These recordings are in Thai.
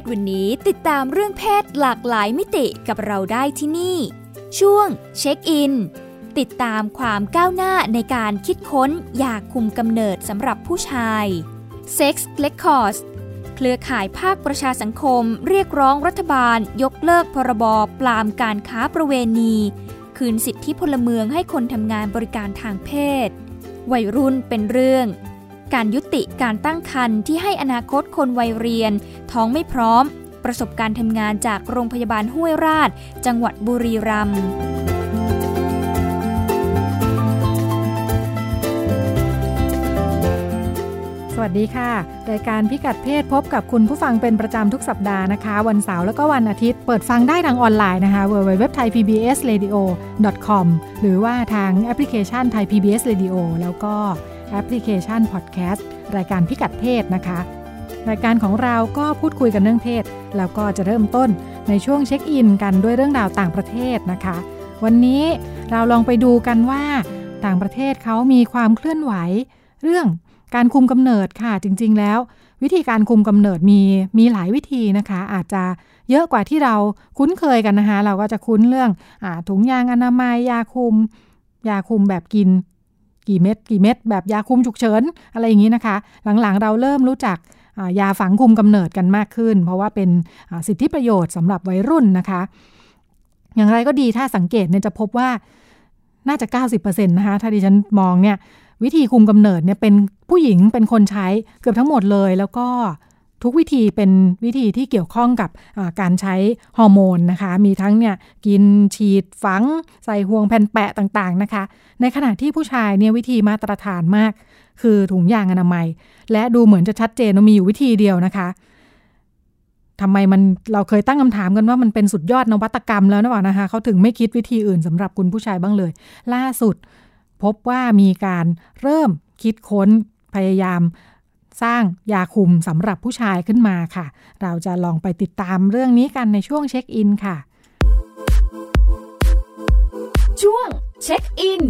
ศวันนี้ติดตามเรื่องเพศหลากหลายมิติกับเราได้ที่นี่ ช่วงเช็คอิน ติดตามความก้าวหน้าในการคิดค้นยาคุมกำเนิดสำหรับผู้ชาย Sex r e c o r d s เครือข่ายภาคประชาสังคม เรียกร้องรัฐบาล ยกเลิกพรบปรามการค้าประเวณี คืนสิทธิพลเมืองให้คนทำงานบริการทางเพศ วัยรุ่นเป็นเรื่อง การยุติการตั้งครรภ์ที่ให้อนาคตคนวัยเรียน ท้องไม่พร้อม ประสบการณ์ทำงานจากโรงพยาบาลห้วยราช จังหวัดบุรีรัมย์สวัสดีค่ะ รายการพิกัดเพศพบกับคุณผู้ฟังเป็นประจำทุกสัปดาห์นะคะ วันเสาร์แล้วก็วันอาทิตย์ เปิดฟังได้ทางออนไลน์นะคะ www.thaipbsradio.com หรือว่าทางแอปพลิเคชัน Thai PBS Radio แล้วก็ แอปพลิเคชันพอดแคสต์รายการพิกัดเพศนะคะ รายการของเราก็พูดคุยกันเรื่องเพศ แล้วก็จะเริ่มต้นในช่วงเช็คอินกันด้วยเรื่องราวต่างประเทศนะคะ วันนี้เราลองไปดูกันว่าต่างประเทศเขามีความเคลื่อนไหว เรื่องการคุมกำเนิดค่ะจริง ๆ แล้ว วิธีการคุมกำเนิดมีมีหลายวิธีนะคะ อาจจะเยอะกว่าที่เราคุ้นเคยกันนะคะ เราก็จะคุ้นเรื่องอถุงยางอนามัยยาคุม ยาคุมแบบกิน กี่เม็ดกี่เม็ดแบบยาคุมฉุกเฉินอะไรอย่างนี้นะคะ หลังๆ เราเริ่มรู้จักยาฝังคุมกำเนิดกันมากขึ้น เพราะว่าเป็นสิทธิประโยชน์สำหรับวัยรุ่นนะคะ อย่างไรก็ดีถ้าสังเกตเนี่ยจะพบว่าน่าจะ 90%นะคะถ้าดิฉันมองเนี่ยวิธีคุมกำเนิดเนี่ยเป็นผู้หญิงเป็นคนใช้เกือบทั้งหมดเลย แล้วก็ ทุกวิธีเป็นวิธีที่เกี่ยวข้องกับการใช้ฮอร์โมนนะคะ มีทั้งเนี่ยกินฉีดฝัง ใส่ห่วงแผ่นแปะต่างๆนะคะ ในขณะที่ผู้ชายเนี่ยวิธีมาตรฐานมาก คือถุงยางอนามัย และดูเหมือนจะชัดเจนว่ามีอยู่วิธีเดียวนะคะทำไมมันเราเคยตั้งคำถามกันว่ามันเป็นสุดยอดนวัตกรรมแล้วนะวะนะคะเขาถึงไม่คิดวิธีอื่นสำหรับคุณผู้ชายบ้างเลย ล่าสุดพบว่ามีการเริ่มคิดค้นพยายาม สร้างยาคุมสำหรับผู้ชายขึ้นมาค่ะ เราจะลองไปติดตามเรื่องนี้กันในช่วงเช็คอินค่ะ ช่วงเช็คอิน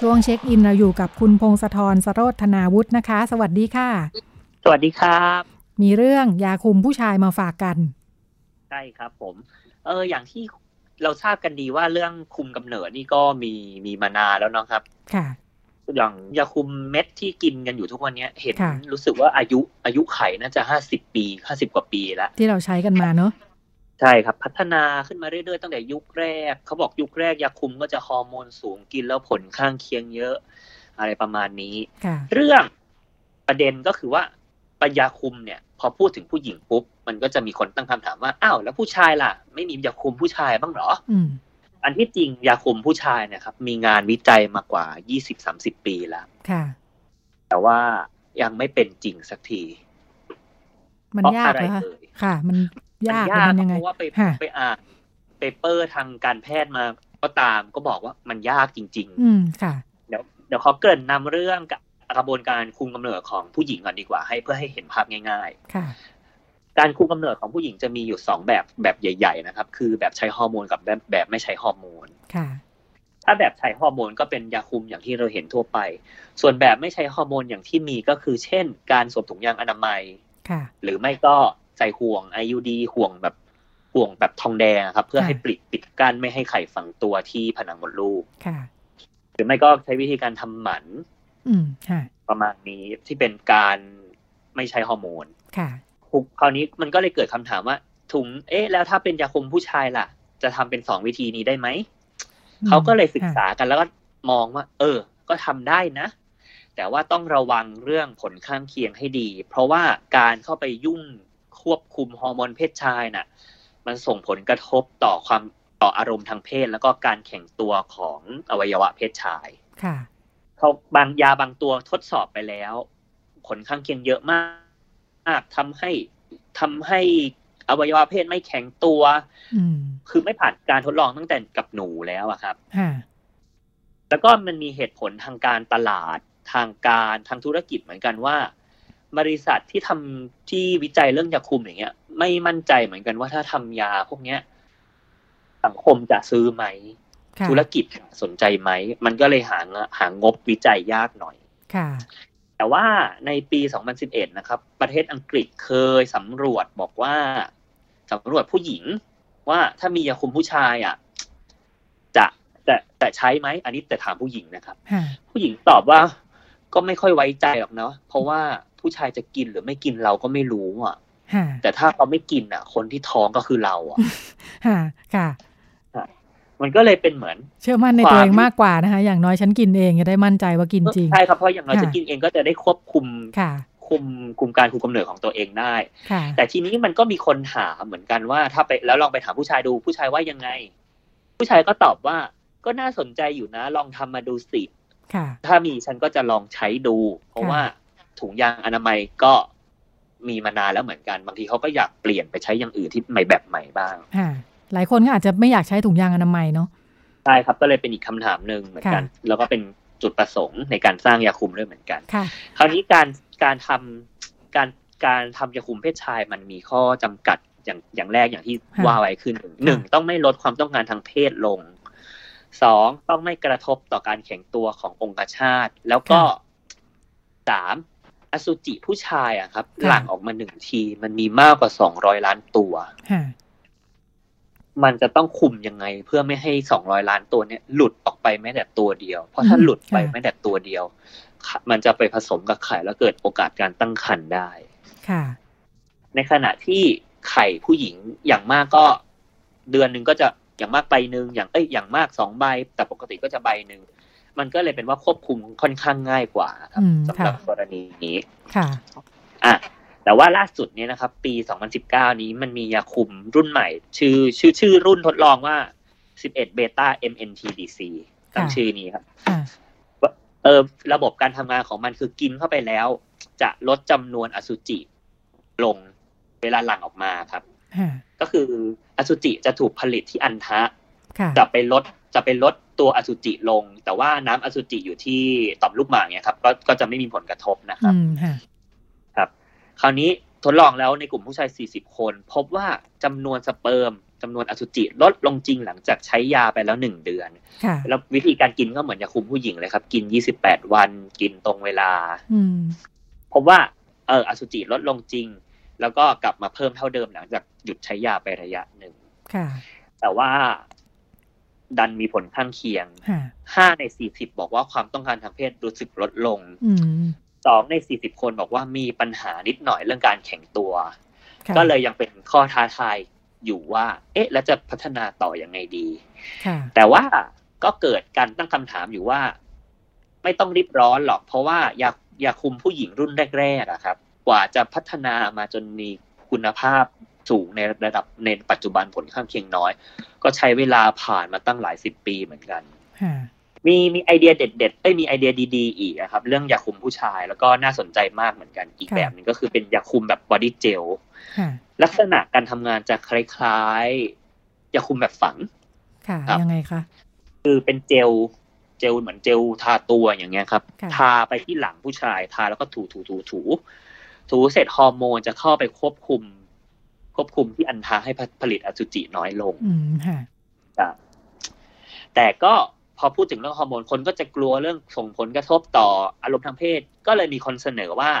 ช่วงเช็คอินเราอยู่กับคุณพงศธรสโรธนาวุฒินะคะ สวัสดีค่ะ สวัสดีครับ มีเรื่องยาคุมผู้ชายมาฝากกันใช่ครับผม เอออย่างที่เราทราบกันดีว่าเรื่องคุมกำเนิดนี่ก็มีมีมานานแล้วเนาะครับ ค่ะ อย่างยาคุมเม็ดที่กินกันอยู่ทุกวันนี้เห็นรู้สึกว่าอายุอายุไขน่าจะห้าสิบปีห้าสิบกว่าปีแล้ว ที่เราใช้กันมาเนาะใช่ครับ พัฒนาขึ้นมาเรื่อยๆ ตั้งแต่ยุคแรก เขาบอกยุคแรกยาคุมก็จะฮอร์โมนสูงกินแล้วผลข้างเคียงเยอะ อะไรประมาณนี้ เรื่องประเด็นก็คือว่าปัญญาคุมเนี่ย พอพูดถึงผู้หญิงปุ๊บ มันก็จะมีคนตั้งคำถามว่า อ้าว แล้วผู้ชายล่ะ ไม่มียาคุมผู้ชายบ้างเหรอ อันที่จริงยาคุมผู้ชายเนี่ยครับมีงานวิจัยมากว่ายี่สิบสามสิบปีแล้วค่ะ แต่ว่ายังไม่เป็นจริงสักที มันยากเลยค่ะ มันยากมันยังไงเพราะว่าไปไปอ่านเปเปอร์ทางการแพทย์มาก็ตามก็บอกว่ามันยากจริง ๆ อืมค่ะ เดี๋ยวเดี๋ยวขอเกริ่นนำเรื่องกระบวนการคุมกำเนิดของผู้หญิงก่อนดีกว่าให้เพื่อให้เห็นภาพง่าย ๆ ค่ะ การคุมกำเนิดของผู้หญิงจะมีอยู่สองแบบแบบใหญ่ ๆ นะครับ คือแบบใช้ฮอร์โมนกับแบบแบบไม่ใช้ฮอร์โมนค่ะ ถ้าแบบใช้ฮอร์โมนก็เป็นยาคุมอย่างที่เราเห็นทั่วไป ส่วนแบบไม่ใช้ฮอร์โมนอย่างที่มีก็คือ เช่น การสวมถุงยางอนามัยค่ะ หรือไม่ก็ใส่ห่วง IUD ห่วงแบบห่วงแบบทองแดงครับ เพื่อให้ปิดปิดกั้นไม่ให้ไข่ฝังตัวที่ผนังมดลูกค่ะ หรือไม่ก็ใช้วิธีการทำหมัน อืมค่ะ ประมาณนี้ที่เป็นการไม่ใช้ฮอร์โมนค่ะ คราวนี้มันก็เลยเกิดคำถามว่า ถุง เอ๊ะ แล้วถ้าเป็นยาคุมผู้ชายล่ะ จะทำเป็นสองวิธีนี้ได้ไหมเขาก็เลยศึกษากันแล้วก็มองว่า เออ ก็ทำได้นะ แต่ว่าต้องระวังเรื่องผลข้างเคียงให้ดี เพราะว่าการเข้าไปยุ่งควบคุมฮอร์โมนเพศชายน่ะ มันส่งผลกระทบต่อความต่ออารมณ์ทางเพศ แล้วก็การแข่งตัวของอวัยวะเพศชาย ค่ะเขาบางยาบางตัวทดสอบไปแล้ว ผลข้างเคียงเยอะมาก ทำให้ทำให้อวัยวะเพศไม่แข็งตัวอืมคือไม่ผ่านการทดลองตั้งแต่กับหนูแล้วอะครับค่ะแล้วก็มันมีเหตุผลทางการตลาดทางการทางธุรกิจเหมือนกันว่า บริษัทที่ทำที่วิจัยเรื่องยาคุมอย่างเงี้ย ไม่มั่นใจเหมือนกันว่าถ้าทำยาพวกเนี้ย สังคมจะซื้อไหมค่ะธุรกิจสนใจไหม มันก็เลยหาหางบวิจัยยากหน่อยค่ะ แต่ว่าในปี 2011 นะครับ ประเทศอังกฤษเคยสำรวจบอกว่าสำรวจผู้หญิง ว่าถ้ามียาคุมผู้ชายอะจะจะจะใช้ไหมอันนี้แต่ถามผู้หญิงนะครับค่ะผู้หญิงตอบว่าก็ไม่ค่อยไว้ใจหรอกเนาะเพราะว่าผู้ชายจะกินหรือไม่กินเราก็ไม่รู้อะค่ะแต่ถ้าเขาไม่กินอะ คนที่ท้องก็คือเราอะค่ะค่ะ มันก็เลยเป็นเหมือน เชื่อมั่นในตัวเองมากกว่านะคะ อย่างน้อยฉันกินเองจะได้มั่นใจว่ากินจริงใช่ครับเพราะอย่างเราค่ะจะกินเองก็จะได้ควบคุมค่ะคุมคุมการคุมกำเนิดของตัวเองได้ค่ะแต่ทีนี้มันก็มีคนถามเหมือนกันว่า ถ้าไปแล้วลองไปถามผู้ชายดูผู้ชายว่ายังไง ผู้ชายก็ตอบว่าก็น่าสนใจอยู่นะ ลองทำมาดูสิค่ะถ้ามีฉันก็จะลองใช้ดู เพราะค่ะว่าถุงยางอนามัยก็มีมานานแล้วเหมือนกัน บางทีเขาก็อยากเปลี่ยนไปใช้อย่างอื่นที่ใหม่แบบใหม่บ้างค่ะ หลายคนก็อาจจะไม่อยากใช้ถุงยางอนามัยเนาะใช่ครับก็เลยเป็นอีกคำถามหนึ่งเหมือนกันค่ะแล้วก็เป็นจุดประสงค์ในการสร้างยาคุมด้วยเหมือนกันค่ะคราวนี้การการทำการการทำยาคุมเพศชายมันมีข้อจำกัดอย่างอย่างแรกอย่างที่ค่ะว่าไว้ขึ้นหนึ่งต้องไม่ลดความต้องการทางเพศลงสองต้องไม่กระทบต่อการแข็งตัวขององคชาตแล้วก็สามอสุจิผู้ชายอะครับ หลั่งออกมาหนึ่งที มันมีมากกว่าสองร้อยล้านตัวค่ะ มันจะต้องคุมยังไง เพื่อไม่ให้สองร้อยล้านตัวเนี้ยหลุดออกไปแม้แต่ตัวเดียว เพราะถ้าหลุดไปแม้แต่ตัวเดียว มันจะไปผสมกับไข่แล้วเกิดโอกาสการตั้งครรภ์ได้ค่ะ ในขณะที่ไข่ผู้หญิงอย่างมากก็เดือนหนึ่งก็จะอย่างมากใบหนึ่งอย่างเอ้ยอย่างมากสองใบ แต่ปกติก็จะใบหนึ่งมันก็เลยเป็นว่าควบคุมค่อนข้างง่ายกว่าครับอืมสำหรับค่ะกรณีนี้ค่ะ อะ แต่ว่าล่าสุดเนี่ยนะครับ ปี 2019 นี้มันมียาคุมรุ่นใหม่ ชื่อชื่อชื่อรุ่นทดลองว่า 11เบต้า MNTDC ตั้งค่ะชื่อนี้ครับค่ะเออระบบการทำงานของมันคือกินเข้าไปแล้ว จะลดจำนวนอสุจิลงเวลาหลั่งออกมาครับค่ะก็คืออสุจิจะถูกผลิตที่อันทะค่ะจะไปลดจะไปลดตัวอสุจิลง แต่ว่าน้ำอสุจิอยู่ที่ต่อมลูกหมากเนี่ยครับ ก็ก็จะไม่มีผลกระทบนะครับอืม ค่ะครับคราวนี้ทดลองแล้วในกลุ่มผู้ชาย 40 คน พบว่าจำนวนสเปิร์มจำนวนอสุจิลดลงจริงหลังจากใช้ยาไปแล้วหนึ่งเดือนค่ะแล้ววิธีการกินก็เหมือนยาคุมผู้หญิงเลยครับ กิน 28 วัน กินตรงเวลาอืมพบว่าเอออสุจิลดลงจริง แล้วก็กลับมาเพิ่มเท่าเดิมหลังจากหยุดใช้ยาไประยะหนึ่งค่ะแต่ว่าดันมีผลข้างเคียงค่ะห้าในสี่สิบบอกว่าความต้องการทางเพศรู้สึกลดลง อืมสองในสี่สิบคนบอกว่ามีปัญหานิดหน่อยเรื่องการแข็งตัวค่ะก็เลยยังเป็นข้อท้าทายอยู่ว่า เอ๊ะ แล้วจะพัฒนาต่ออยังไงดีค่ะแต่ว่าก็เกิดการตั้งคำถามอยู่ว่า ไม่ต้องรีบร้อนหรอก เพราะว่าอยากอยากคุมผู้หญิงรุ่นแรกๆอะครับ กว่าจะพัฒนามาจนมีคุณภาพสูงในระดับในปัจจุบันผลข้างเคียงน้อย ก็ใช้เวลาผ่านมาตั้งหลายสิบปีเหมือนกันค่ะ มีมีไอเดียเด็ดๆเอ้ยมีไอเดียดีๆอีกอะครับ เรื่องยาคุมผู้ชายแล้วก็น่าสนใจมากเหมือนกันอีกค่ะแบบหนึงก็คือเป็นยาคุมแบบบอดี้เจลค่ะลักษณะการทำงานจะคล้ายๆยาคุมแบบฝัง ค่ะครับยังไงคะคือเป็นเจลเจลเหมือนเจลทาตัวอย่างเงี้ยครับค่ะทาไปที่หลังผู้ชาย ทาแล้วก็ถูถูถูถูถูเสร็จฮอร์โมนจะเข้าไปควบคุม ควบคุมที่อันทาให้ผลิตอสุจิน้อยลงอืมค่ะครับแต่ก็ พอพูดถึงเรื่องฮอร์โมนคนก็จะกลัวเรื่องส่งผลกระทบต่ออารมณ์ทางเพศ ก็เลยมีคนเสนอว่า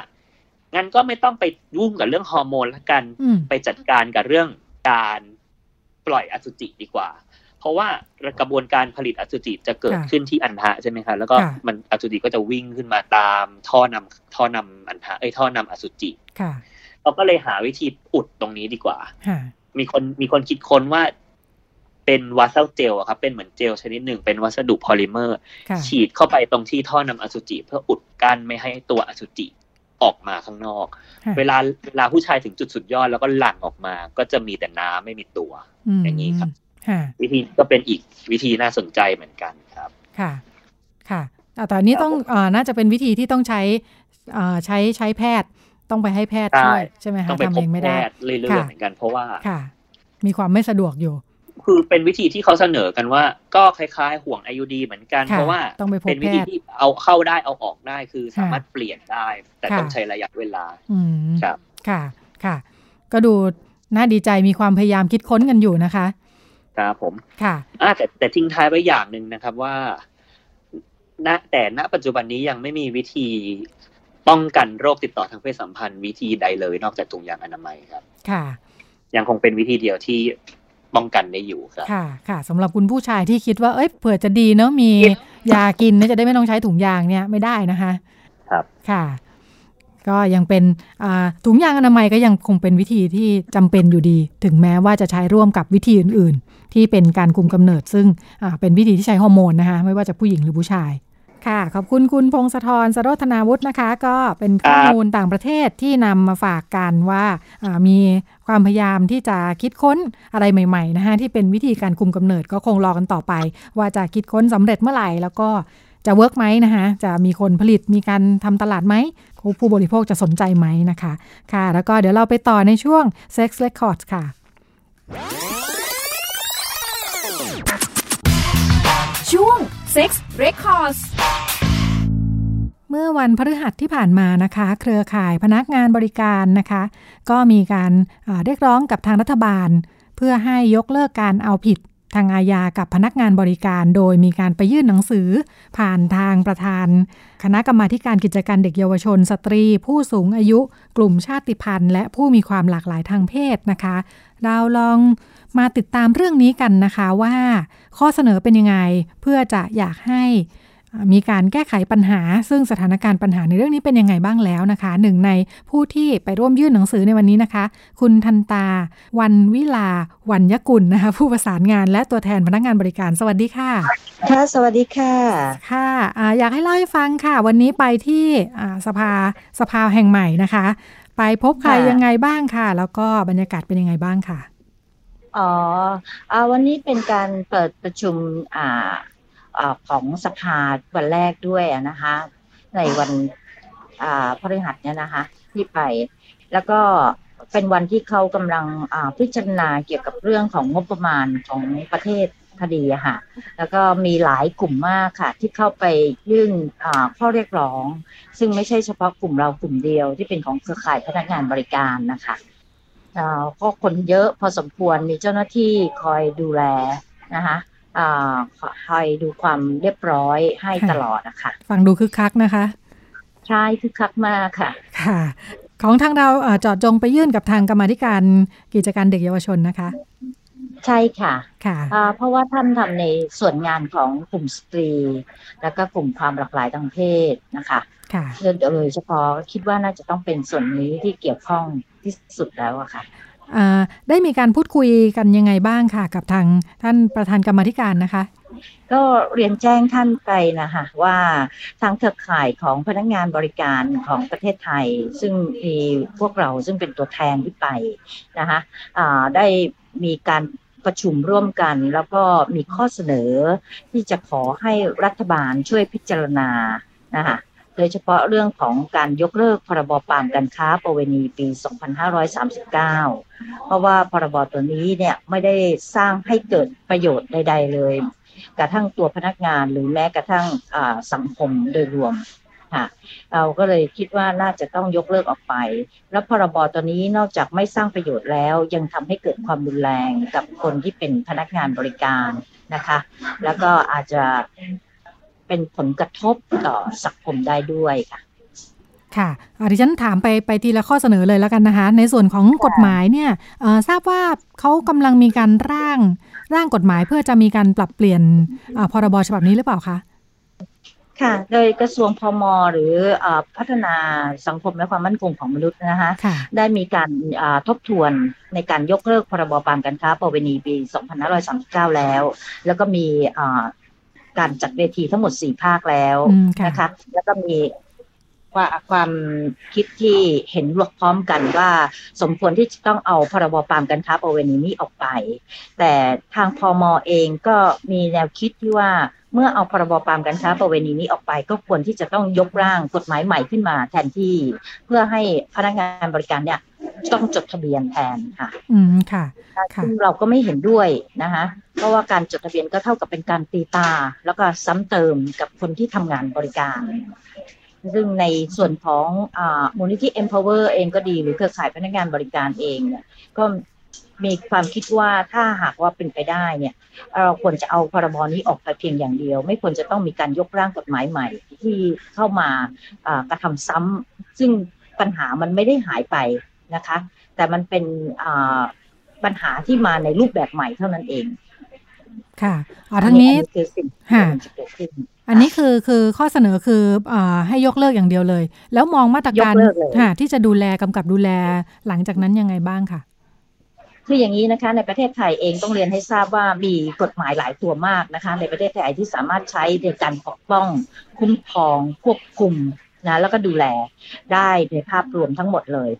งั้นก็ไม่ต้องไปยุ่งกับเรื่องฮอร์โมนละกันอืมไปจัดการกับเรื่องการปล่อยอสุจิดีกว่า เพราะว่ากระบวนการผลิตอสุจิจะเกิดค่ะขึ้นที่อันทะใช่ไหมคะแล้วก็ค่ะมันอสุจิก็จะวิ่งขึ้นมาตามท่อนำท่อนำอันทะเอ้ยท่อนำอสุจิค่ะเราก็เลยหาวิธีอุดตรงนี้ดีกว่าค่ะมีคนมีคนคิดค้นว่า เป็นวัสดุเจลอะครับเป็นเหมือนเจลชนิดหนึ่ง เป็นวัสดุพอลิเมอร์ค่ะฉีดเข้าไปตรงที่ท่อนำอสุจิ เพื่ออุดกั้นไม่ให้ตัวอสุจิออกมาข้างนอกค่ะเวลาเวลาผู้ชายถึงจุดสุดยอดแล้วก็หลั่งออกมา ก็จะมีแต่น้ำไม่มีตัวมอย่างนี้ครับค่ะวิธีก็เป็นอีกวิธีน่าสนใจเหมือนกันครับ ค่ะ ค่ะอ่าแต่อันนี้ต้องอ่าน่าจะเป็นวิธีที่ต้องใช้อ่าใช้ใช้แพทย์ต้องไปให้แพทย์ช่วยใช่ไหมคะต้องไปพบแพทย์เรื่อยๆเหมือนกันเพราะว่าค่ะ มีความไม่สะดวกอยู่ คือเป็นวิธีที่เขาเสนอกันว่า ก็คล้าย ๆ ห่วงไอยูดีเหมือนกัน เพราะว่าเป็นวิธีที่เอาเข้าได้เอาออกได้คือสามารถเปลี่ยนได้ แต่ต้องใช้ระยะเวลาครับค่ะค่ะ ก็ดูน่าดีใจมีความพยายามคิดค้นกันอยู่นะคะครับผมค่ะอ่าแต่แต่ทิ้งท้ายไว้อย่างหนึ่งนะครับว่าณแต่ณปัจจุบันนี้ยังไม่มีวิธีป้องกันโรคติดต่อทางเพศสัมพันธ์วิธีใดเลยนอกจากถุงยางอนามัยครับ ค่ะ ยังคงเป็นวิธีเดียวที่ ป้องกันได้อยู่ครับค่ะค่ะสำหรับคุณผู้ชายที่คิดว่าเอ้ยเผื่อจะดีเนาะมียากินจะได้ไม่ต้องใช้ถุงยางเนี่ยไม่ได้นะคะ ครับค่ะ ก็ยังเป็นถุงยางอนามัยก็ยังคงเป็นวิธีที่จำเป็นอยู่ดี ถึงแม้ว่าจะใช้ร่วมกับวิธีอื่น ๆ ที่เป็นการคุมกำเนิด ซึ่งเป็นวิธีที่ใช้ฮอร์โมนนะคะ ไม่ว่าจะผู้หญิงหรือผู้ชาย ค่ะ ขอบคุณคุณพงศธรสโรธนาวุฒินะคะ ก็เป็นข้อมูลต่างประเทศที่นำมาฝากกันว่ามีความพยายามที่จะคิดค้นอะไรใหม่ๆนะคะที่เป็นวิธีการคุมกำเนิดก็คงรอกันต่อไป ว่าจะคิดค้นสำเร็จเมื่อไหร่แล้วก็จะเวิร์กไหมนะคะจะมีคนผลิตมีการทำตลาดไหม ผู้บริโภคจะสนใจไหมนะคะ ค่ะ แล้วก็เดี๋ยวเราไปต่อในช่วง Sex Records ค่ะ ช่วง Sex Records เมื่อวันพฤหัสที่ผ่านมานะคะ เครือข่ายพนักงานบริการนะคะ ก็มีการเรียกร้องกับทางรัฐบาล เพื่อให้ยกเลิกการเอาผิดทางอาญากับพนักงานบริการ โดยมีการไปยื่นหนังสือ ผ่านทางประธาน คณะกรรมาการกิจการเด็กเยาวชน สตรี ผู้สูงอายุ กลุ่มชาติพันธุ์ และผู้มีความหลากหลายทางเพศนะคะ เราลอง มาติดตามเรื่องนี้กันนะคะว่าข้อเสนอเป็นยังไงเพื่อจะอยากให้มีการแก้ไขปัญหา ซึ่งสถานการณ์ปัญหาในเรื่องนี้เป็นยังไงบ้างแล้วนะคะ หนึ่งในผู้ที่ไปร่วมยื่นหนังสือในวันนี้นะคะ คุณทันตา วันวิลา วันยกุลนะคะ ผู้ประสานงานและตัวแทนพนักงานบริการสวัสดีค่ะ ค่ะ สวัสดีค่ะ ค่ะออยากให้เล่าให้ฟังค่ะ วันนี้ไปที่สภาสภาแห่งใหม่นะคะ ไปพบใครยังไงบ้างค่ะ แล้วก็บรรยากาศเป็นยังไงบ้างค่ะ อ๋ออวันนี้เป็นการเปิดประชุมอ่าของสภาวันแรกด้วยนะคะ ในวันพฤหัสเนี่ยนะคะ ที่ไป แล้วก็เป็นวันที่เขากำลังพิจารณาเกี่ยวกับเรื่องของงบประมาณของประเทศคดีค่ะ แล้วก็มีหลายกลุ่มมากค่ะ ที่เข้าไปยื่นข้อเรียกร้อง ซึ่งไม่ใช่เฉพาะกลุ่มเรากลุ่มเดียวที่เป็นของเครือข่ายพนักงานบริการนะคะ ก็คนเยอะพอสมควรมีเจ้าหน้าที่คอยดูแลนะคะคอยดูความเรียบร้อยให้ตลอดนะคะฟังดูคึกคักนะคะ ใช่คึกคักมากค่ะ ค่ะ ของทางเราจอดจงไปยื่นกับทางกรรมธิการกิจการเด็กเยาวชนนะคะ ใช่ค่ะค่ะเพราะว่าท่านทำในส่วนงานของกลุ่มสตรี แล้วก็กลุ่มความหลากหลายทางเพศนะคะค่ะ โดยเฉพาะคิดว่าน่าจะต้องเป็นส่วนนี้ที่เกี่ยวข้องที่สุดแล้วอะค่ะได้มีการพูดคุยกันยังไงบ้างค่ะกับทางท่านประธานกรรมธิการนะคะ ก็เรียนแจ้งท่านไปนะคะว่าทางเครือข่ายของพนักงานบริการของประเทศไทย ซึ่งมีพวกเราซึ่งเป็นตัวแทนที่ไปนะคะได้มีการประชุมร่วมกัน แล้วก็มีข้อเสนอที่จะขอให้รัฐบาลช่วยพิจารณานะคะ โดยเฉพาะเรื่องของการยกเลิกพรบปามการค้าประเวณีปี 2539 เพราะว่าพรบตัวนี้เนี่ยไม่ได้สร้างให้เกิดประโยชน์ใด ๆ เลย กระทั่งตัวพนักงานหรือแม้กระทั่งสังคมโดยรวมค่ะเราก็เลยคิดว่าน่าจะต้องยกเลิกออกไป แล้วพรบตัวนี้นอกจากไม่สร้างประโยชน์แล้ว ยังทำให้เกิดความรุนแรงกับคนที่เป็นพนักงานบริการนะคะ แล้วก็อาจจะ เป็นผลกระทบต่อสังคมได้ด้วยค่ะค่ะดิฉันถามไปไปทีละข้อเสนอเลยแล้วกันนะคะ ในส่วนของกฎหมายเนี่ยทราบว่าเขากำลังมีการร่างร่างกฎหมายเพื่อจะมีการปรับเปลี่ยนพรบฉบับนี้หรือเปล่าคะค่ะ โดยกระทรวงพมหรืออพัฒนาสังคมและความมั่นคงของมนุษย์นะคะะได้มีการทบทวนในการยกเลิกพรบปามการค้าประเวณีปี 2539 แล้ว แล้วก็มี การจัดเวทีทั้งหมดสี่ภาคแล้วนะคะ แล้วก็มีว่าความคิดที่เห็นรวมพร้อมกันว่าสมควรที่จะต้องเอาพรบปรามการค้าประเวณีนี้ออกไป แต่ทางพอมอเองก็มีแนวคิดที่ว่าเมื่อเอาพรบปรามการค้าประเวณีนี้ออกไป ก็ควรที่จะต้องยกร่างกฎหมายใหม่ขึ้นมาแทนที่ เพื่อให้พนักงานบริการเนี่ย ต้องจดทะเบียนแทนค่ะ อืมค่ะค่ะซึ่งเราก็ไม่เห็นด้วยนะคะเพราะว่าการจดทะเบียนก็เท่ากับเป็นการตีตา แล้วก็ซ้ำเติมกับคนที่ทำงานบริการ ซึ่งในส่วนของอามูลนิธิ empower เองก็ดีหรือเครือข่ายพนักงานบริการเองเนี่ยก็มีความคิดว่าถ้าหากว่าเป็นไปได้เนี่ยเราควรจะเอาพรบนี้ออกไปเพียงอย่างเดียว ไม่ควรจะต้องมีการยกร่างกฎหมายใหม่ ที่เข้ามาอ่ากระทำซ้ำซึ่งปัญหามันไม่ได้หายไป นะคะ แต่มันเป็นอ่าปัญหาที่มาในรูปแบบใหม่เท่านั้นเอง ค่ะอ๋อทั้งนี้อัคือสิ่งที่ค่ะมันจะเกิดขึ้นอันนี้คือคือข้อเสนอคืออ่าให้ยกเลิกอย่างเดียวเลย แล้วมองมาตรการยกเลิกเลยค่ะที่จะดูแลกำกับดูแลหลังจากนั้นยังไงบ้างค่ะคืออย่างนี้นะคะในประเทศไทยเองต้องเรียนให้ทราบว่ามีกฎหมายหลายตัวมากนะคะ ในประเทศไทยที่สามารถใช้ในการปกป้อง คุ้มครองควบคุม นะแล้วก็ดูแลได้ในภาพรวมทั้งหมดเลย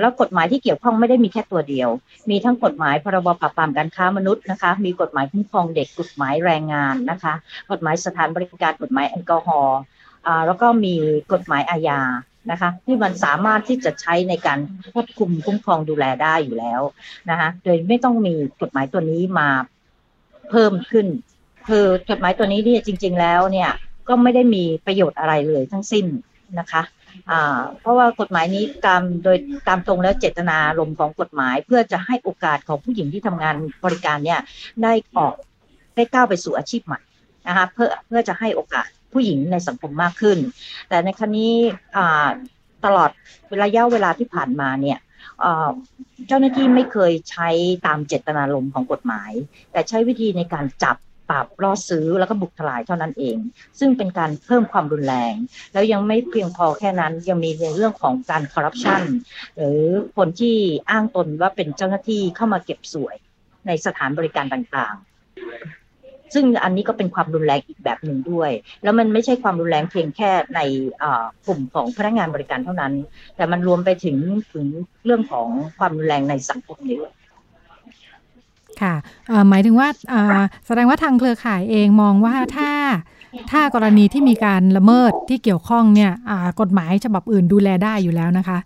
แล้วกฎหมายที่เกี่ยวข้องไม่ได้มีแค่ตัวเดียว มีทั้งกฎหมายพรบปราบปรามการค้ามนุษย์นะคะ มีกฎหมายคุ้มครองเด็กกฎหมายแรงงานนะคะ กฎหมายสถานบริการกฎหมายแอลกอฮอล์แล้วก็มีกฎหมายอาญานะคะที่มันสามารถที่จะใช้ในการควบคุมคุ้มครองดูแลได้อยู่แล้วนะคะโดยไม่ต้องมีกฎหมายตัวนี้มาเพิ่มขึ้น คือกฎหมายตัวนี้เนี่ยจริง ๆ แล้วเนี่ยก็ไม่ได้มีประโยชน์อะไรเลยทั้งสิ้น นะคะเพราะว่ากฎหมายนี้ตามโดยตามตรงแล้วเจตนารมณ์ของกฎหมาย เพื่อจะให้โอกาสของผู้หญิงที่ทำงานบริการเนี่ยได้ออกได้ก้าวไปสู่อาชีพใหม่นะคะเพื่อเพื่อจะให้โอกาสผู้หญิงในสังคมมากขึ้น แต่ในครั้นี้ตลอดระยะเวลาที่ผ่านมาเนี่ยเอ่อเจ้าหน้าที่ไม่เคยใช้ตามเจตนารมณ์ของกฎหมาย แต่ใช้วิธีในการจับ ปราบล่อซื้อแล้วก็บุกทลายเท่านั้นเอง ซึ่งเป็นการเพิ่มความรุนแรง แล้วยังไม่เพียงพอแค่นั้นยังมีในเรื่องของการคอร์รัปชันหรือคนที่อ้างตนว่าเป็นเจ้าหน้าที่เข้ามาเก็บสวยในสถานบริการต่างๆ ซึ่งอันนี้ก็เป็นความรุนแรงอีกแบบหนึ่งด้วย แล้วมันไม่ใช่ความรุนแรงเพียงแค่ในกลุ่มของพนักงานบริการเท่านั้น แต่มันรวมไปถึงถึงเรื่องของความรุนแรงในสังคมด้วย ค่ะเอ่อหมายถึงว่าอ่าแสดงว่าทางเครือข่ายเองมองว่าถ้าถ้ากรณีที่มีการละเมิดที่เกี่ยวข้องเนี่ยอ่ากฎหมายฉบับอื่นดูแลได้อยู่แล้วนะคะ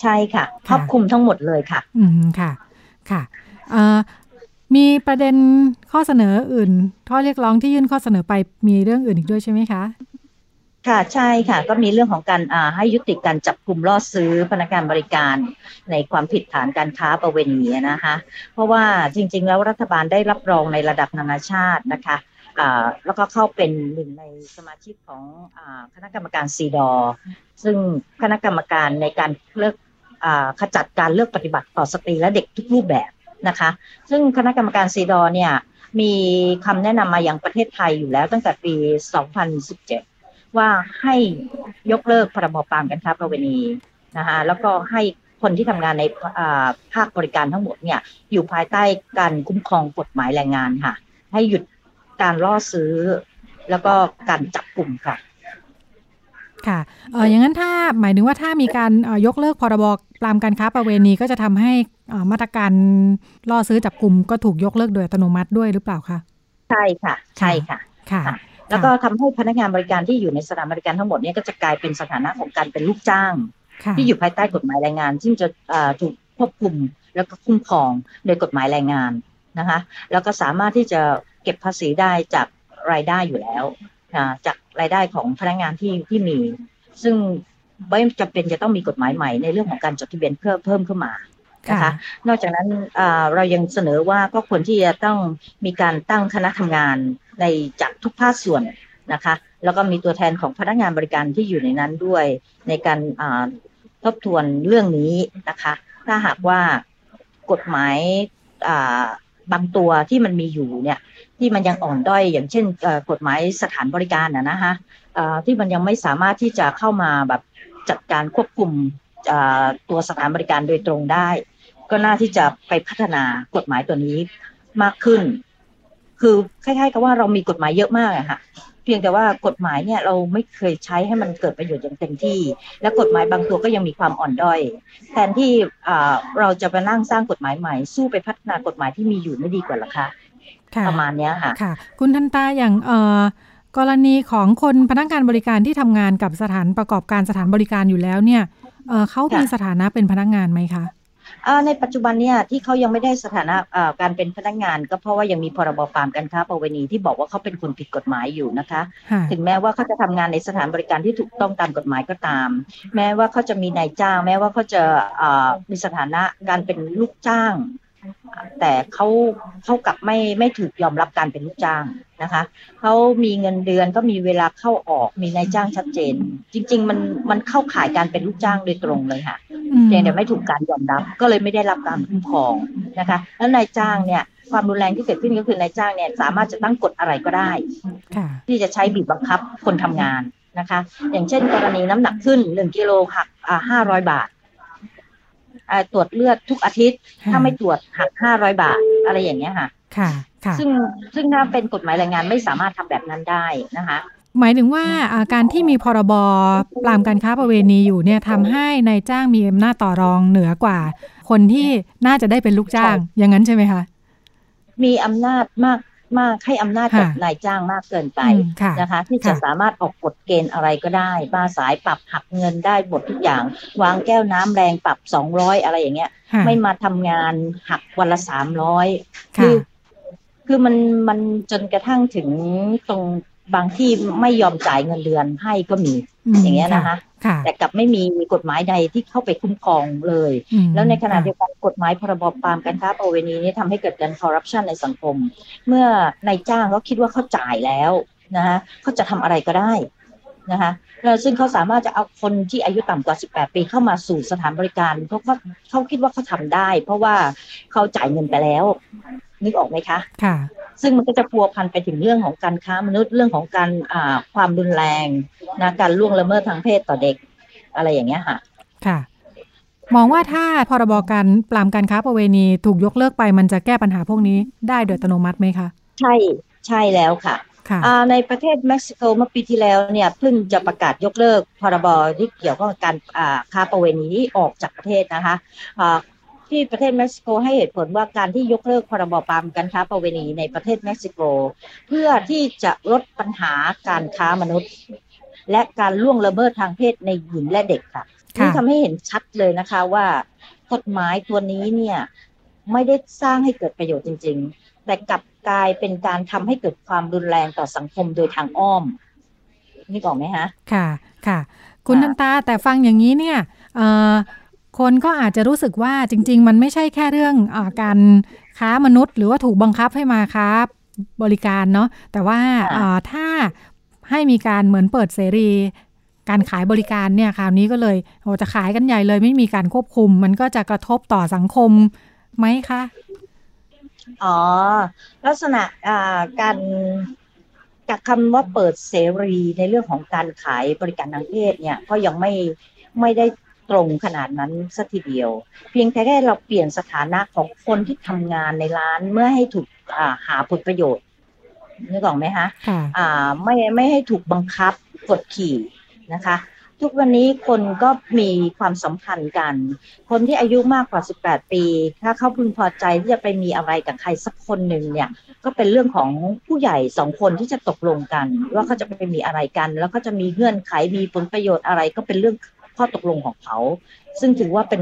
ใช่ค่ะครอบคลุมทั้งหมดเลยค่ะ อืมค่ะค่ะเอ่อมีประเด็นข้อเสนออื่นข้อเรียกร้องที่ยื่นข้อเสนอไปมีเรื่องอื่นอีกด้วยใช่ไหมคะ ค่ะใช่ค่ะ ก็มีเรื่องของการให้ยุติการจับกลุ่มล่อซื้อพนักงานบริการในความผิดฐานการค้าประเวณีนะคะ เพราะว่าจริง ๆ แล้วรัฐบาลได้รับรองในระดับนานาชาตินะคะแล้วก็เข้าเป็นหนึ่งในสมาชิกของอคณะกรรมการซีดอ ซึ่งคณะกรรมการในการเลือกอขจัดการเลือกปฏิบัติต่อสตรีและเด็กทุกรูปแบบนะคะ ซึ่งคณะกรรมการซีดอเนี่ยมีคำแนะนำมาอย่างประเทศไทยอยู่แล้วตั้งแต่ปี 2017 ว่าให้ยกเลิกพรบปรามการค้าประเวณีนะคะแล้วก็ให้คนที่ทำงานในอ่าภาคบริการทั้งหมดเนี่ย อยู่ภายใต้การคุ้มครองกฎหมายแรงงานค่ะ ให้หยุดการล่อซื้อ แล้วก็การจับกลุ่มค่ะ ค่ะเอออย่างนั้นถ้าหมายถึงว่าถ้ามีการเอ่อยกเลิกพรบปรามการค้าประเวณีก็จะทำให้เอ่อมาตรการล่อซื้อจับกลุ่มก็ถูกยกเลิกโดยอัตโนมัติด้วยหรือเปล่าคะใช่ค่ะ ใช่ค่ะค่ะค่ะ แล้วก็ทำให้พนักงานบริการที่อยู่ในสถานบริการทั้งหมดเนี่ยก็จะกลายเป็นสถานะของการเป็นลูกจ้างค่ะที่อยู่ภายใต้กฎหมายแรงงาน ซึ่งจะอ่าถูกควบคุมแล้วก็คุ้มครองโดยกฎหมายแรงงานนะคะแล้วก็สามารถที่จะเก็บภาษีได้จากรายได้อยู่แล้วนะจากรายได้ของพนักงานที่ที่มี ซึ่งไม่จำเป็นจะต้องมีกฎหมายใหม่ในเรื่องของการจดทะเบียนเพิ่มเพิ่มขึ้นมานะคะนอกจากนั้นอ่าเรายังเสนอว่าก็ควรที่จะต้องมีการตั้งคณะทำงาน ในจากทุกภาคส่วนนะคะ แล้วก็มีตัวแทนของพนักงานบริการที่อยู่ในนั้นด้วยในการทบทวนเรื่องนี้นะคะ ถ้าหากว่ากฎหมายบางตัวที่มันมีอยู่เนี่ยที่มันยังอ่อนด้อยอย่างเช่นกฎหมายสถานบริการนะนะคะที่มันยังไม่สามารถที่จะเข้ามาแบบจัดการควบคุมตัวสถานบริการโดยตรงได้ ก็น่าที่จะไปพัฒนากฎหมายตัวนี้มากขึ้น คือคล้ายๆกับว่าเรามีกฎหมายเยอะมากอะค่ะ เพียงแต่ว่ากฎหมายเนี่ยเราไม่เคยใช้ให้มันเกิดประโยชน์อย่างเต็มที่ และกฎหมายบางตัวก็ยังมีความอ่อนด้อย แทนที่เราจะไปนั่งสร้างกฎหมายใหม่ สู้ไปพัฒนากฎหมายที่มีอยู่ไม่ดีกว่าหรอคะประมาณนี้ค่ะค่ะ คุณทันตาอย่างเอ่อกรณีของคนพนักงานบริการที่ทำงานกับสถานประกอบการสถานบริการอยู่แล้วเนี่ยเขามีสถานะเป็นพนักงานไหมคะ ในปัจจุบันเนี่ยที่เขายังไม่ได้สถานะการเป็นพนักงาน ก็เพราะว่ายังมีพรบปรามการค้าประเวณีที่บอกว่าเขาเป็นคนผิดกฎหมายอยู่นะคะ ถึงแม้ว่าเขาจะทำงานในสถานบริการที่ถูกต้องตามกฎหมายก็ตาม แม้ว่าเขาจะมีนายจ้าง แม้ว่าเขาจะมีสถานะการเป็นลูกจ้าง แต่เขาเขากับไม่ไม่ถูกยอมรับการเป็นลูกจ้างนะคะเขามีเงินเดือนก็มีเวลาเข้าออกมีนายจ้างชัดเจน จริง ๆ มันมันเข้าขายการเป็นลูกจ้างโดยตรงเลยค่ะเพียงแต่ไม่ถูกการยอมรับ ก็เลยไม่ได้รับการคุ้มครองนะคะ แล้วนายจ้างเนี่ยความรุนแรงที่เกิดขึ้นก็คือนายจ้างเนี่ยสามารถจะตั้งกฎอะไรก็ได้ ที่จะใช้บีบบังคับคนทำงานนะคะ อย่างเช่นกรณีน้ำหนักขึ้นหนึ่งกิโลหักห้าร้อยบาท ตรวจเลือดทุกอาทิตย์ ถ้าไม่ตรวจหักห้าร้อยบาทอะไรอย่างเงี้ยค่ะ ค่ะค่ะซึ่งซึ่งถ้าเป็นกฎหมายแรงงานไม่สามารถทำแบบนั้นได้นะคะหมายถึงว่าการที่มีพรบปรามการค้าประเวณีอยู่เนี่ยทำให้ในายจ้างมีอำนาจต่อรองเหนือกว่า คนที่น่าจะได้เป็นลูกจ้างอย่างนั้นใช่ไหมคะ มีอำนาจมาก มากให้อำนาจกับนายจ้างมากเกินไปนะคะ ที่จะสามารถออกกฎเกณฑ์อะไรก็ได้มาสายปรับหักเงินได้หมดทุกอย่าง วางแก้วน้ำแรงปรับสองร้อยอะไรอย่างเงี้ย ไม่มาทำงานหักวันละสามร้อยคือคือมันมันจนกระทั่งถึงตรงบางที่ไม่ยอมจ่ายเงินเดือนให้ก็มีอย่างเงี้ยนะคะ แต่กลับไม่มีกฎหมายใดที่เข้าไปคุ้มครองเลย แล้วในขณะเดียวกันกฎหมายพรบปรามการค้าประเวณีนี้ทำให้เกิดการคอร์รัปชันในสังคม เมื่อนายจ้างเขาคิดว่าเขาจ่ายแล้วนะคะเขาจะทำอะไรก็ได้นะคะแล้วซึ่งเขาสามารถจะเอาคนที่อายุต่ำกว่า 18 ปีเข้ามาสู่สถานบริการเพราะเขาเขาคิดว่าเขาทาได้ เพราะว่าเขาจ่ายเงินไปแล้ว นึกออกไหมคะ ค่ะ ซึ่งมันก็จะพัวพันไปถึงเรื่องของการค้ามนุษย์เรื่องของการความรุนแรงนะการล่วงละเมิดทางเพศต่อเด็กอะไรอย่างเงี้ยค่ะ ค่ะ มองว่าถ้าพรบการปรามการค้าประเวณีถูกยกเลิกไปมันจะแก้ปัญหาพวกนี้ได้โดยอัตโนมัติไหมคะ ใช่ใช่แล้วค่ะในประเทศเม็กซิโกเมื่อปีที่แล้วเนี่ยเพิ่งจะประกาศยกเลิกพรบที่เกี่ยวกับการค้าประเวณีนี้ออกจากประเทศนะคะ ที่ประเทศเม็กซิโกให้เหตุผลว่าการที่ยกเลิกพรบปรามการค้าประเวณีในประเทศเม็กซิโก เพื่อที่จะลดปัญหาการค้ามนุษย์ และการล่วงละเมิดทางเพศในหญิงและเด็กค่ะนี่ทำให้เห็นชัดเลยนะคะว่ากฎหมายตัวนี้เนี่ยไม่ได้สร้างให้เกิดประโยชน์จริง ๆ แต่กลับกลายเป็นการทำให้เกิดความรุนแรงต่อสังคมโดยทางอ้อมนี่บอกไหมคะค่ะ ค่ะ คุณนันตาแต่ฟังอย่างนี้เนี่ย คนก็อาจจะรู้สึกว่าจริง ๆ มันไม่ใช่แค่เรื่องอการค้ามนุษย์ หรือว่าถูกบังคับให้มาค้าบริการเนาะแต่ว่าถ้าให้มีการเหมือนเปิดเสรี การขายบริการเนี่ยคราวนี้ก็เลยโอ้จะขายกันใหญ่เลยไม่มีการควบคุม มันก็จะกระทบต่อสังคมไหมคะอ๋อ ลักษณะการกับคำว่าเปิดเสรีในเรื่องของการขายบริการทางเพศเนี่ยก็ยังไม่ไม่ได้ ตรงขนาดนั้นสัทีเดียว เพียงแค่เราเปลี่ยนสถานะของคนที่ทำงานในร้านเมื่อให้ถูกหาผลประโยชน์นึกออกไหมคะอ่าไม่ไม่ให้ถูกบังคับกดขี่นะคะ ทุกวันนี้คนก็มีความสัมพันธ์กัน คนที่อายุมากกว่า 18 ปี ถ้าเขาพึงพอใจที่จะไปมีอะไรกับใครสักคนหนึ่งเนี่ย ก็เป็นเรื่องของผู้ใหญ่สองคนที่จะตกลงกัน ว่าเขาจะไปมีอะไรกัน แล้วก็จะมีเงื่อนไขมีผลประโยชน์อะไรก็เป็นเรื่อง ข้อตกลงของเขา ซึ่งถือว่าเป็น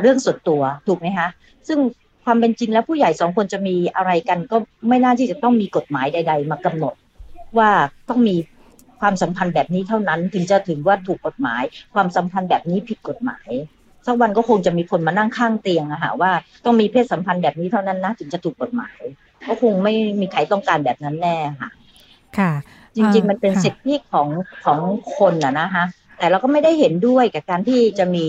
เรื่องส่วนตัวถูกไหมคะซึ่งความเป็นจริงแล้วผู้ใหญ่สองคนจะมีอะไรกัน ก็ไม่น่าที่จะต้องมีกฎหมายใด ๆ มากำหนด ว่าต้องมีความสัมพันธ์แบบนี้เท่านั้น ถึงจะถึงว่าถูกกฎหมาย ความสัมพันธ์แบบนี้ผิดกฎหมายสักวันก็คงจะมีคนมานั่งข้างเตียงอะค่ะว่าต้องมีเพศสัมพันธ์แบบนี้เท่านั้นนะถึงจะถูกกฎหมาย ก็คงไม่มีใครต้องการแบบนั้นแน่ค่ะ ค่ะ จริง ๆ มันเป็นสิทธิของของคนอะนะคะ แต่เราก็ไม่ได้เห็นด้วยกับการที่จะมี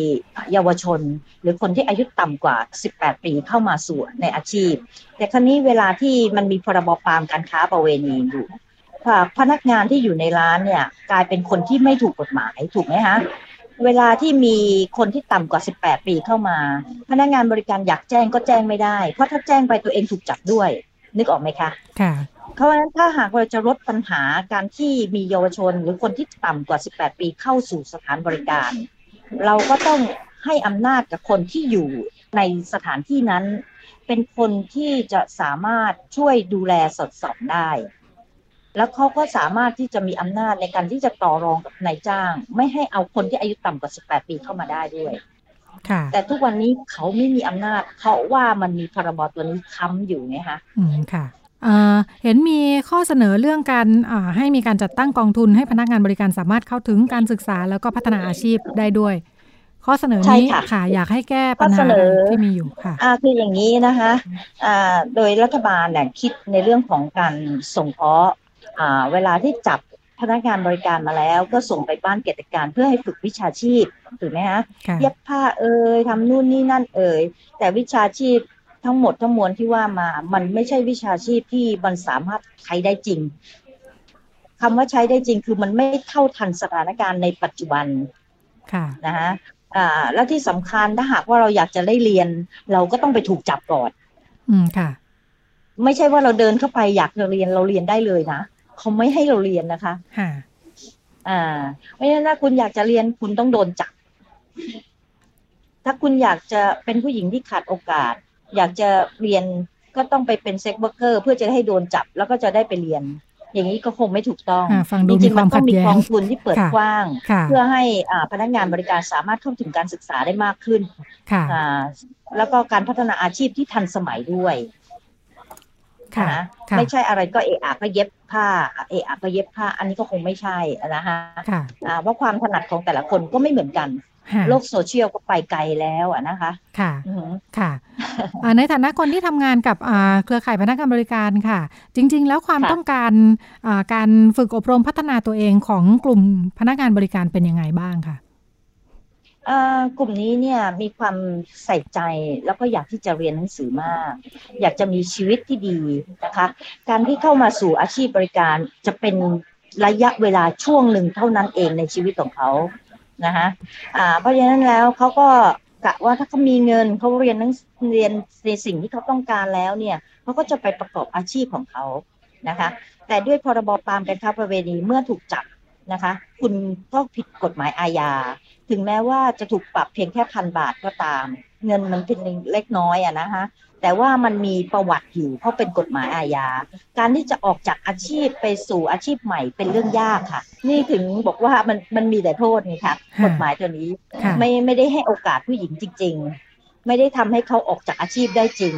เยาวชน หรือคนที่อายุต่ำกว่า 18 ปีเข้ามาสู่ในอาชีพ แต่ครั้นี้เวลาที่มันมีพรบปรามการค้าประเวณีอยู่พนักงานที่อยู่ในร้านเนี่ย กลายเป็นคนที่ไม่ถูกกฎหมายถูกไหมคะเวลาที่มีคนที่ต่ำกว่า 18 ปีเข้ามา พนักงานบริการอยากแจ้งก็แจ้งไม่ได้ เพราะถ้าแจ้งไปตัวเองถูกจับด้วย นึกออกไหมคะ ค่ะ เพราะฉะนั้นถ้าหากเราจะลดปัญหาการที่มีเยาวชน หรือคนที่ต่ำกว่า 18 ปีเข้าสู่สถานบริการ เราก็ต้องให้อำนาจกับคนที่อยู่ในสถานที่นั้น เป็นคนที่จะสามารถช่วยดูแลสอดส่องได้ แล้วเขาก็สามารถที่จะมีอำนาจในการที่จะต่อรองกับนายจ้าง ไม่ให้เอาคนที่อายุต่ำกว่า 18 ปีเข้ามาได้ด้วยค่ะแต่ทุกวันนี้เขาไม่มีอำนาจ เพราะว่ามันมีพรบตัวนี้ค้ำอยู่ไงคะอืมค่ะ เอ่อเห็นมีข้อเสนอเรื่องการอ่าให้มีการจัดตั้งกองทุนให้พนักงานบริการสามารถเข้าถึงการศึกษาแล้วก็พัฒนาอาชีพได้ด้วย ข้อเสนอนี้ใช่ค่ะค่ะ อยากให้แก้ปัญข้อหาเสนอที่มีอยู่ค่ะอ่าคืออย่างนี้นะคะอ่าโดยรัฐบาลเนี่ยคิดในเรื่องของการส่งเคราะห์อ่าเวลาที่จับพนักงานบริการมาแล้วก็ส่งไปบ้านเกิจการเพื่อให้ฝึกวิชาชีพถูกไหมคะค่ะเย็บผ้าเอ่ยทำนู่นนี่นั่นเอ่ยแต่วิชาชีพ ทั้งหมดทั้งมวลที่ว่ามา มันไม่ใช่วิชาชีพที่มันสามารถใช้ได้จริงคำว่าใช้ได้จริงคือมันไม่เท่าทันสถานการณ์ในปัจจุบันค่ะนะคะอ่าแล้วที่สำคัญถ้าหากว่าเราอยากจะได้เรียน เราก็ต้องไปถูกจับก่อน อืมค่ะ ไม่ใช่ว่าเราเดินเข้าไปอยากจะเรียนเราเรียนได้เลยนะเขาไม่ให้เราเรียนนะคะค่ะอ่าเพราะฉะนั้นถ้าคุณอยากจะเรียนคุณต้องโดนจับ ถ้าคุณอยากจะเป็นผู้หญิงที่ขาดโอกาส อยากจะเรียนก็ต้องไปเป็น sex worker เพื่อจะให้โดนจับแล้วก็จะได้ไปเรียน อย่างนี้ก็คงไม่ถูกต้องอ่าฟังดูจริงๆมีความต้องมีขัดแย้งกองทุนที่เปิดค่ะกว้างค่ะเพื่อให้อ่าพนักงานบริการสามารถเข้าถึงการศึกษาได้มากขึ้นค่ะอ่าแล้วก็การพัฒนาอาชีพที่ทันสมัยด้วยค่ะ นะค่ะไม่ใช่อะไรก็เอะอะก็เย็บผ้าเอะอะก็เย็บผ้า อันนี้ก็คงไม่ใช่นะคะค่ะอ่าเพราะความถนัดของแต่ละคนก็ไม่เหมือนกันค่ะโลกโซเชียลก็ไปไกลแล้วอะนะคะ ค่ะอือหือค่ะอ่าในฐานะคนที่ทำงานกับอ่าเครือข่ายพนักงานบริการค่ะ จริง ๆ แล้วความค่ะต้องการอ่าการฝึกอบรมพัฒนาตัวเองของกลุ่มพนักงานบริการเป็นยังไงบ้างค่ะอ่า กลุ่มนี้เนี่ยมีความใส่ใจแล้วก็อยากที่จะเรียนหนังสือมาก อยากจะมีชีวิตที่ดีนะคะ การที่เข้ามาสู่อาชีพบริการจะเป็นระยะเวลาช่วงหนึ่งเท่านั้นเองในชีวิตของเขานะคะอ่าเพราะฉะนั้นแล้วเขาก็กะว่าถ้าเขามีเงินเขาเรียนหนังเรียนในสิ่งที่เขาต้องการแล้วเนี่ยเขาก็จะไปประกอบอาชีพของเขานะคะ แต่ด้วยพรบปรามการค้าประเวณีเมื่อถูกจับนะคะ คุณก็ผิดกฎหมายอาญา ถึงแม้ว่าจะถูกปรับเพียงแค่พันบาทก็ตาม เงินมันเป็นเล็กน้อยอะนะคะแต่ว่ามันมีประวัติอยู่เพราะเป็นกฎหมายอาญา การที่จะออกจากอาชีพไปสู่อาชีพใหม่เป็นเรื่องยากค่ะ นี่ถึงบอกว่ามันมันมีแต่โทษนี่ค่ะค่ะกฎหมายตัวนี้ค่ะไม่ไม่ได้ให้โอกาสผู้หญิงจริง ๆ ไม่ได้ทำให้เขาออกจากอาชีพได้จริง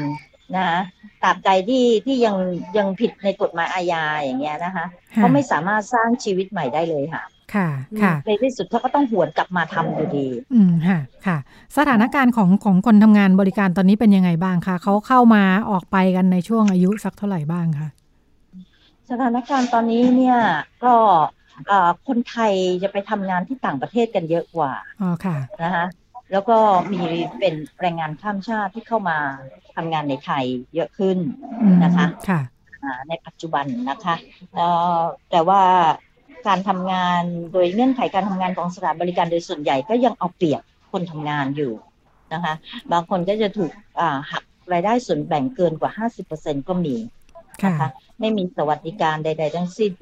นะคะตราบใดที่ที่ยังยังผิดในกฎหมายอาญาอย่างเงี้ยนะคะเขาไม่สามารถสร้างชีวิตใหม่ได้เลยค่ะ ค่ะค่ะในที่สุดเขาก็ต้องหวนกลับมาทำอยู่ดี อืมค่ะค่ะ สถานการณ์ของของคนทำงานบริการตอนนี้เป็นยังไงบ้างคะเขาเข้ามาออกไปกันในช่วงอายุสักเท่าไหร่บ้างคะสถานการณ์ตอนนี้เนี่ยก็เอ่อคนไทยจะไปทำงานที่ต่างประเทศกันเยอะกว่าอ๋อค่ะนะคะแล้วก็มีเป็นแรงงานข้ามชาติที่เข้ามาทำงานในไทยเยอะขึ้นอืมนะคะค่ะอ่าในปัจจุบันนะคะเอ่อแต่ว่า การทำงานโดยเงื่อนไขการทำงานของสถานบริการโดยส่วนใหญ่ก็ยังเอาเปรียบคนทำงานอยู่นะคะ บางคนก็จะถูกหักรายได้ส่วนแบ่งเกินกว่า 50%ก็มีนะคะไม่มีสวัสดิการใด ๆ ทั้งสิ้น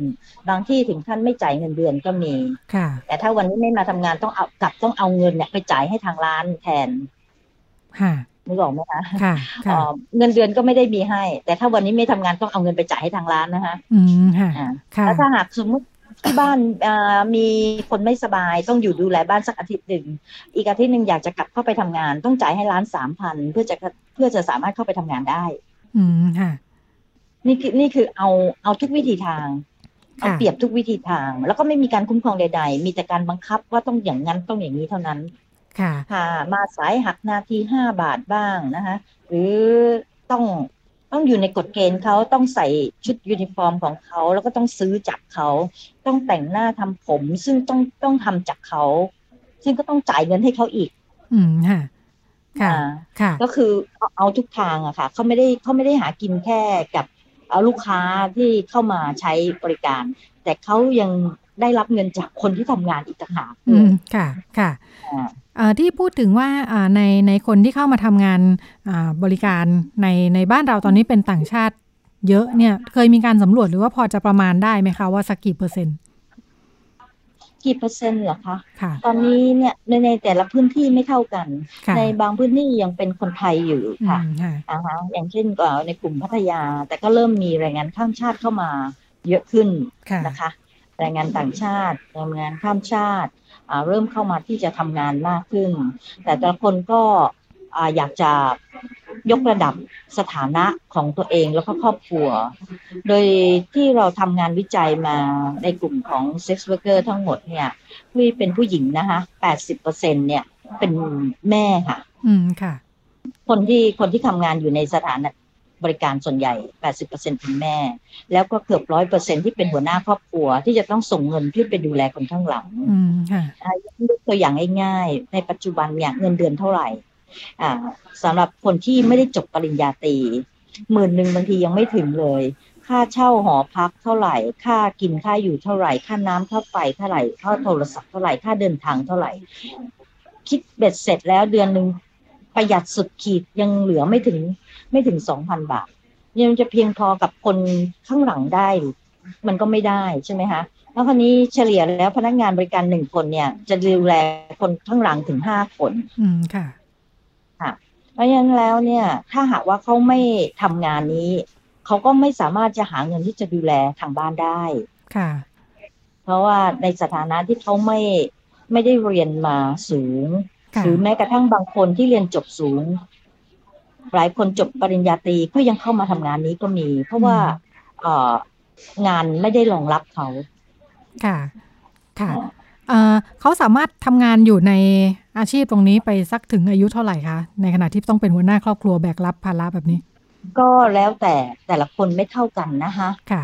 บางที่ถึงขั้นไม่จ่ายเงินเดือนก็มีค่ะ แต่ถ้าวันนี้ไม่มาทำงานต้องเอากลับต้องเอาเงินเนี่ยไปจ่ายให้ทางร้านแทน ค่ะนึกออกไหมคะค่ะคะเงินเดือนก็ไม่ได้มีให้ แต่ถ้าวันนี้ไม่ทำงานต้องเอาเงินไปจ่ายให้ทางร้านนะคะ อืมค่ะอ่าค่ะแล้วถ้าหากสมมติ ที่บ้านเอ่อมีคนไม่สบาย ต้องอยู่ดูแลบ้านสักอาทิตย์หนึ่งอีกอาทิตย์หนึ่งอยากจะกลับเข้าไปทำงาน ต้องจ่ายให้ร้านสามพันเพื่อจะเพื่อจะสามารถเข้าไปทำงานได้ อืมค่ะ นี่คือนี่คือเอาเอาทุกวิธีทางเอาค่ะเปรียบทุกวิธีทาง แล้วก็ไม่มีการคุ้มครองใด ๆ มีแต่การบังคับว่าต้องอย่างนั้นต้องอย่างนี้เท่านั้น ค่ะ ค่ะ มาสายหักนาทีห้าบาทบ้างนะคะหรือต้อง ต้องอยู่ในกฎเกณฑ์เขาต้องใส่ชุดยูนิฟอร์มของเขา แล้วก็ต้องซื้อจากเขาต้องแต่งหน้าทำผม ซึ่งต้องต้องทำจากเขา ซึ่งก็ต้องจ่ายเงินให้เขาอีก อืมค่ะค่ะอ่าค่ะ ก็คือเอาเอาทุกทางอะค่ะเขาไม่ได้เขาไม่ได้หากินแค่กับเอาลูกค้าที่เข้ามาใช้บริการ แต่เขายังได้รับเงินจากคนที่ทำงานอีกต่างหากอืมค่ะ ค่ะอ่าเอ่อ ที่พูดถึงว่าอ่าในในคนที่เข้ามาทำงานอ่าบริการในในบ้านเราตอนนี้เป็นต่างชาติเยอะเนี่ย เคยมีการสำรวจหรือว่าพอจะประมาณได้ไหมคะว่าสักกี่เปอร์เซ็นต์กี่เปอร์เซ็นต์เหรอคะค่ะตอนนี้เนี่ยในในแต่ละพื้นที่ไม่เท่ากันค่ะในบางพื้นที่ยังเป็นคนไทยอยู่อืค่ะมค่ะอ่าฮะอย่างเช่นเอ่อในกลุ่มพัทยา แต่ก็เริ่มมีแรงงานข้ามชาติเข้ามาเยอะขึ้นค่ะนะคะ แรงงานต่างชาติแรงงานข้ามชาติอ่า เริ่มเข้ามาที่จะทำงานมากขึ้น แต่แต่ละคนก็อ่าอยากจะยกระดับสถานะของตัวเองแล้วก็ครอบครัว โดยที่เราทำงานวิจัยมาในกลุ่มของ sex worker ทั้งหมดเนี่ยที่เป็นผู้หญิงนะคะ80%เนี่ยเป็นแม่ค่ะ อืมค่ะ คนที่คนที่ทำงานอยู่ในสถาน บริการส่วนใหญ่ 80%เป็นแม่ แล้วก็เกือบร้อยเปอร์เซ็นที่เป็นหัวหน้าครอบครัว ที่จะต้องส่งเงินขึ้นไปดูแลคนข้างหลังอืมค่ะอ่ายกตัวอย่างง่ายๆ ในปัจจุบันเนี่ยเงินเดือนเท่าไหร่อ่าสำหรับคนที่ไม่ได้จบปริญญาตรีหมื่นหนึ่งบางทียังไม่ถึงเลย ค่าเช่าหอพักเท่าไหร่ ค่ากินค่าอยู่เท่าไหร่ ค่าน้ำค่าไฟเท่าไหร่ ค่าโทรศัพท์เท่าไหร่ ค่าเดินทางเท่าไหร่ คิดเบ็ดเสร็จแล้วเดือนหนึ่งประหยัดสุดขีดยังเหลือไม่ถึง ไม่ถึงสองพันบาทยังจะเพียงพอกับคนข้างหลังได้หรือมันก็ไม่ได้ใช่ไหมคะแล้วคราวนี้เฉลี่ยแล้วพนักงานบริการหนึ่งคนเนี่ย จะดูแลคนข้างหลังถึงห้าคน อืมค่ะเพราะฉะนั้นแล้วเนี่ย ถ้าหากว่าเขาไม่ทำงานนี้ เขาก็ไม่สามารถจะหาเงินที่จะดูแลทางบ้านได้ ค่ะ เพราะว่าในสถานะที่เขาไม่ไม่ได้เรียนมาสูงค่ะหรือแม้กระทั่งบางคนที่เรียนจบสูง หลายคนจบปริญญาตรีก็ยังเข้ามาทำงานนี้ก็มี เพราะว่าเอ่องานไม่ได้รองรับเขา ค่ะ ค่ะเอ่อเขาสามารถทำงานอยู่ในอาชีพตรงนี้ไปสักถึงอายุเท่าไหร่คะ ในขณะที่ต้องเป็นหัวหน้าครอบครัวแบกรับภาระแบบนี้ ก็แล้วแต่แต่ละคนไม่เท่ากันนะคะค่ะ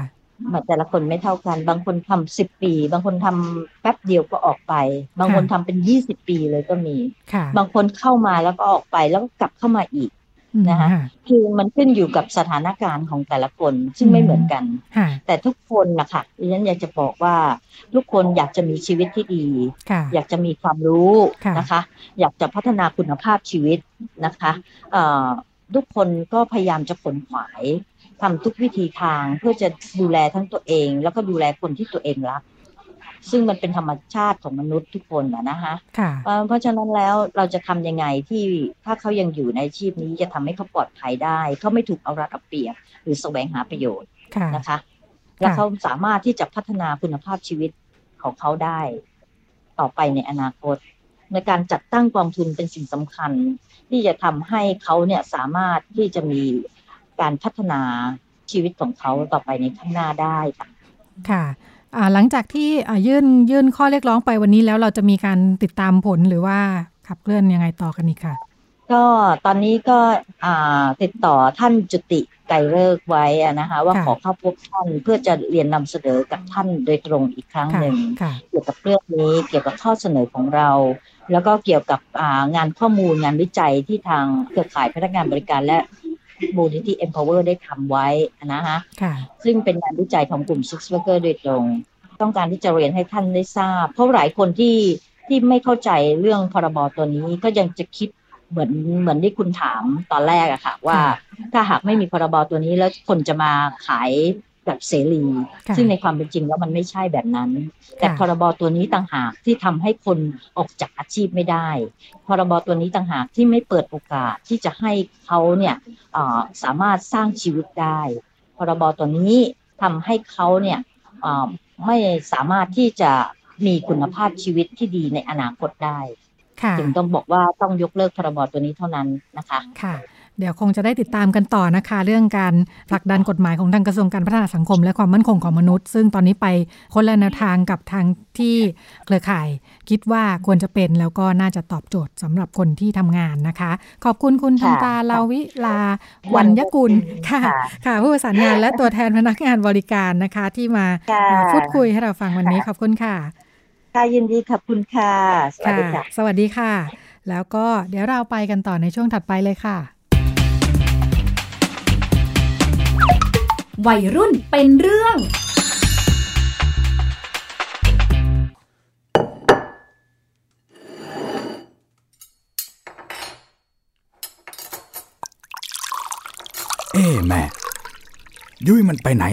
แต่ละคนไม่เท่ากัน บางคนทำสิบปี บางคนทำแป๊บเดียวก็ออกไป บางคนทำเป็นยี่สิบปีเลยก็มีค่ะบางคนเข้ามาแล้วก็ออกไปแล้วก็กลับเข้ามาอีกอืม นะคะคือมันขึ้นอยู่กับสถานการณ์ของแต่ละคนซึ่งไม่เหมือนกันค่ะแต่ทุกคนนะคะดิฉันอยากจะบอกว่า ทุกคนอยากจะมีชีวิตที่ดีค่ะอยากจะมีความรู้ค่ะนะคะ อยากจะพัฒนาคุณภาพชีวิตนะคะเอ่อทุกคนก็พยายามจะขนขวายทำทุกวิธีทางเพื่อจะดูแลทั้งตัวเอง แล้วก็ดูแลคนที่ตัวเองรัก ซึ่งมันเป็นธรรมชาติของมนุษย์ทุกคนนะนะคะค่ะเอ่อเพราะฉะนั้นแล้วเราจะทำยังไงที่ถ้าเขายังอยู่ในอาชีพนี้จะทำให้เขาปลอดภัยได้ เขาไม่ถูกเอารัดเอาเปรียบหรือแสวงหาประโยชน์ค่ะนะคะ และเขาสามารถที่จะพัฒนาคุณภาพชีวิตของเขาได้ ต่อไปในอนาคต ในการจัดตั้งกองทุนเป็นสิ่งสำคัญ ที่จะทำให้เขาเนี่ยสามารถที่จะมีการพัฒนาชีวิตของเขาต่อไปในข้างหน้าได้ค่ะค่ะอ่า หลังจากที่อ่ายื่นยื่นข้อเรียกร้องไปวันนี้แล้วเราจะมีการติดตามผลหรือว่าขับเคลื่อนยังไงต่อกันอีกค่ะ ก็ตอนนี้ก็อ่าติดต่อท่านจุติไกรเลิกษ์ไว้อะนะคะ ว่าค่ะขอเข้าพบท่านเพื่อจะเรียนนำเสนอกับท่านโดยตรงอีกครั้งค่ะหนึ่งค่ะเกี่ยวกับเรื่องนี้เกี่ยวกับข้อเสนอของเรา แล้วก็เกี่ยวกับอ่างานข้อมูลงานวิจัยที่ทางเครือข่ายพนักงานบริการและ มูลนิธิ Empower ได้ทำไว้นะคะค่ะซึ่งเป็นงานวิจัยของกลุ่ม Six Worker โดยตรง ต้องการที่จะเรียนให้ท่านได้ทราบ เพราะหลายคนที่ที่ไม่เข้าใจเรื่องพรบตัวนี้ก็ยังจะคิดเหมือนเหมือนที่คุณถามตอนแรกอะค่ะ ว่าถ้าหากไม่มีพรบตัวนี้แล้วคนจะมาขาย แบบเสรีค่ะซึ่งในความเป็นจริงแล้วมันไม่ใช่แบบนั้น แต่ค่ะพรบตัวนี้ต่างหากที่ทำให้คนออกจากอาชีพไม่ได้ พรบตัวนี้ต่างหากที่ไม่เปิดโอกาสที่จะให้เขาเนี่ยเอ่อสามารถสร้างชีวิตได้ พรบตัวนี้ทำให้เขาเนี่ยเอ่อไม่สามารถที่จะมีคุณภาพชีวิตที่ดีในอนาคตได้ค่ะจึงต้องบอกว่าต้องยกเลิกพรบตัวนี้เท่านั้นนะคะค่ะ เดี๋ยวคงจะได้ติดตามกันต่อนะคะ เรื่องการผลักดันกฎหมายของทางกระทรวงการพัฒนาสังคม และความมั่นคงของมนุษย์ ซึ่งตอนนี้ไปคนละแนวทางกับทางที่เครือข่าย คิดว่าควรจะเป็นแล้วก็น่าจะตอบโจทย์สำหรับคนที่ทำงานนะคะ ขอบคุณคุณทันตาลาวิลาวันยกุลค่ะค่ะ ค่ะ ผู้ประสานงานและตัวแทนพนักงานบริการนะคะ ที่มาค่ะเอ่อพูดคุยให้เราฟังวันนี้ขอบคุณค่ะค่ะยินดีขอบคุณค่ะ สวัสดีค่ะ สวัสดีค่ะ แล้วก็เดี๋ยวเราไปกันต่อในช่วงถัดไปเลยค่ะ วัยรุ่นเป็นเรื่อง เอ้แม่ ยุ้ยมันไปไหน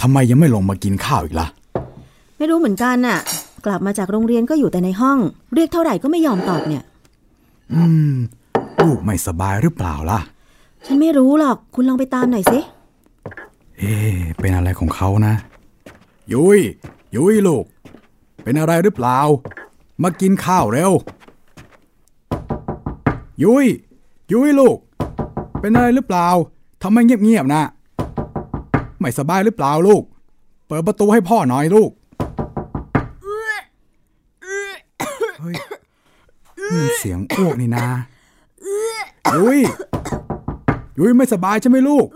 ทำไมยังไม่ลงมากินข้าวอีกล่ะ ไม่รู้เหมือนกันน่ะ กลับมาจากโรงเรียนก็อยู่แต่ในห้อง เรียกเท่าไหร่ก็ไม่ยอมตอบเนี่ย อืม ลูกไม่สบายหรือเปล่าล่ะ ฉันไม่รู้หรอก คุณลองไปตามหน่อยสิ เอ๊ะเป็นอะไรของเขานะ ยุ้ยยุ้ยลูก เป็นอะไรหรือเปล่า มากินข้าวเร็ว ยุ้ยยุ้ยลูก เป็นอะไรหรือเปล่าทำไมเงียบๆนะไม่สบายหรือเปล่าลูก เปิดประตูให้พ่อหน่อยลูกเฮ้ยนี่มันเสียงอ้วกนี่นายุ้ยยุ้ยไม่สบายใช่ไหมลูก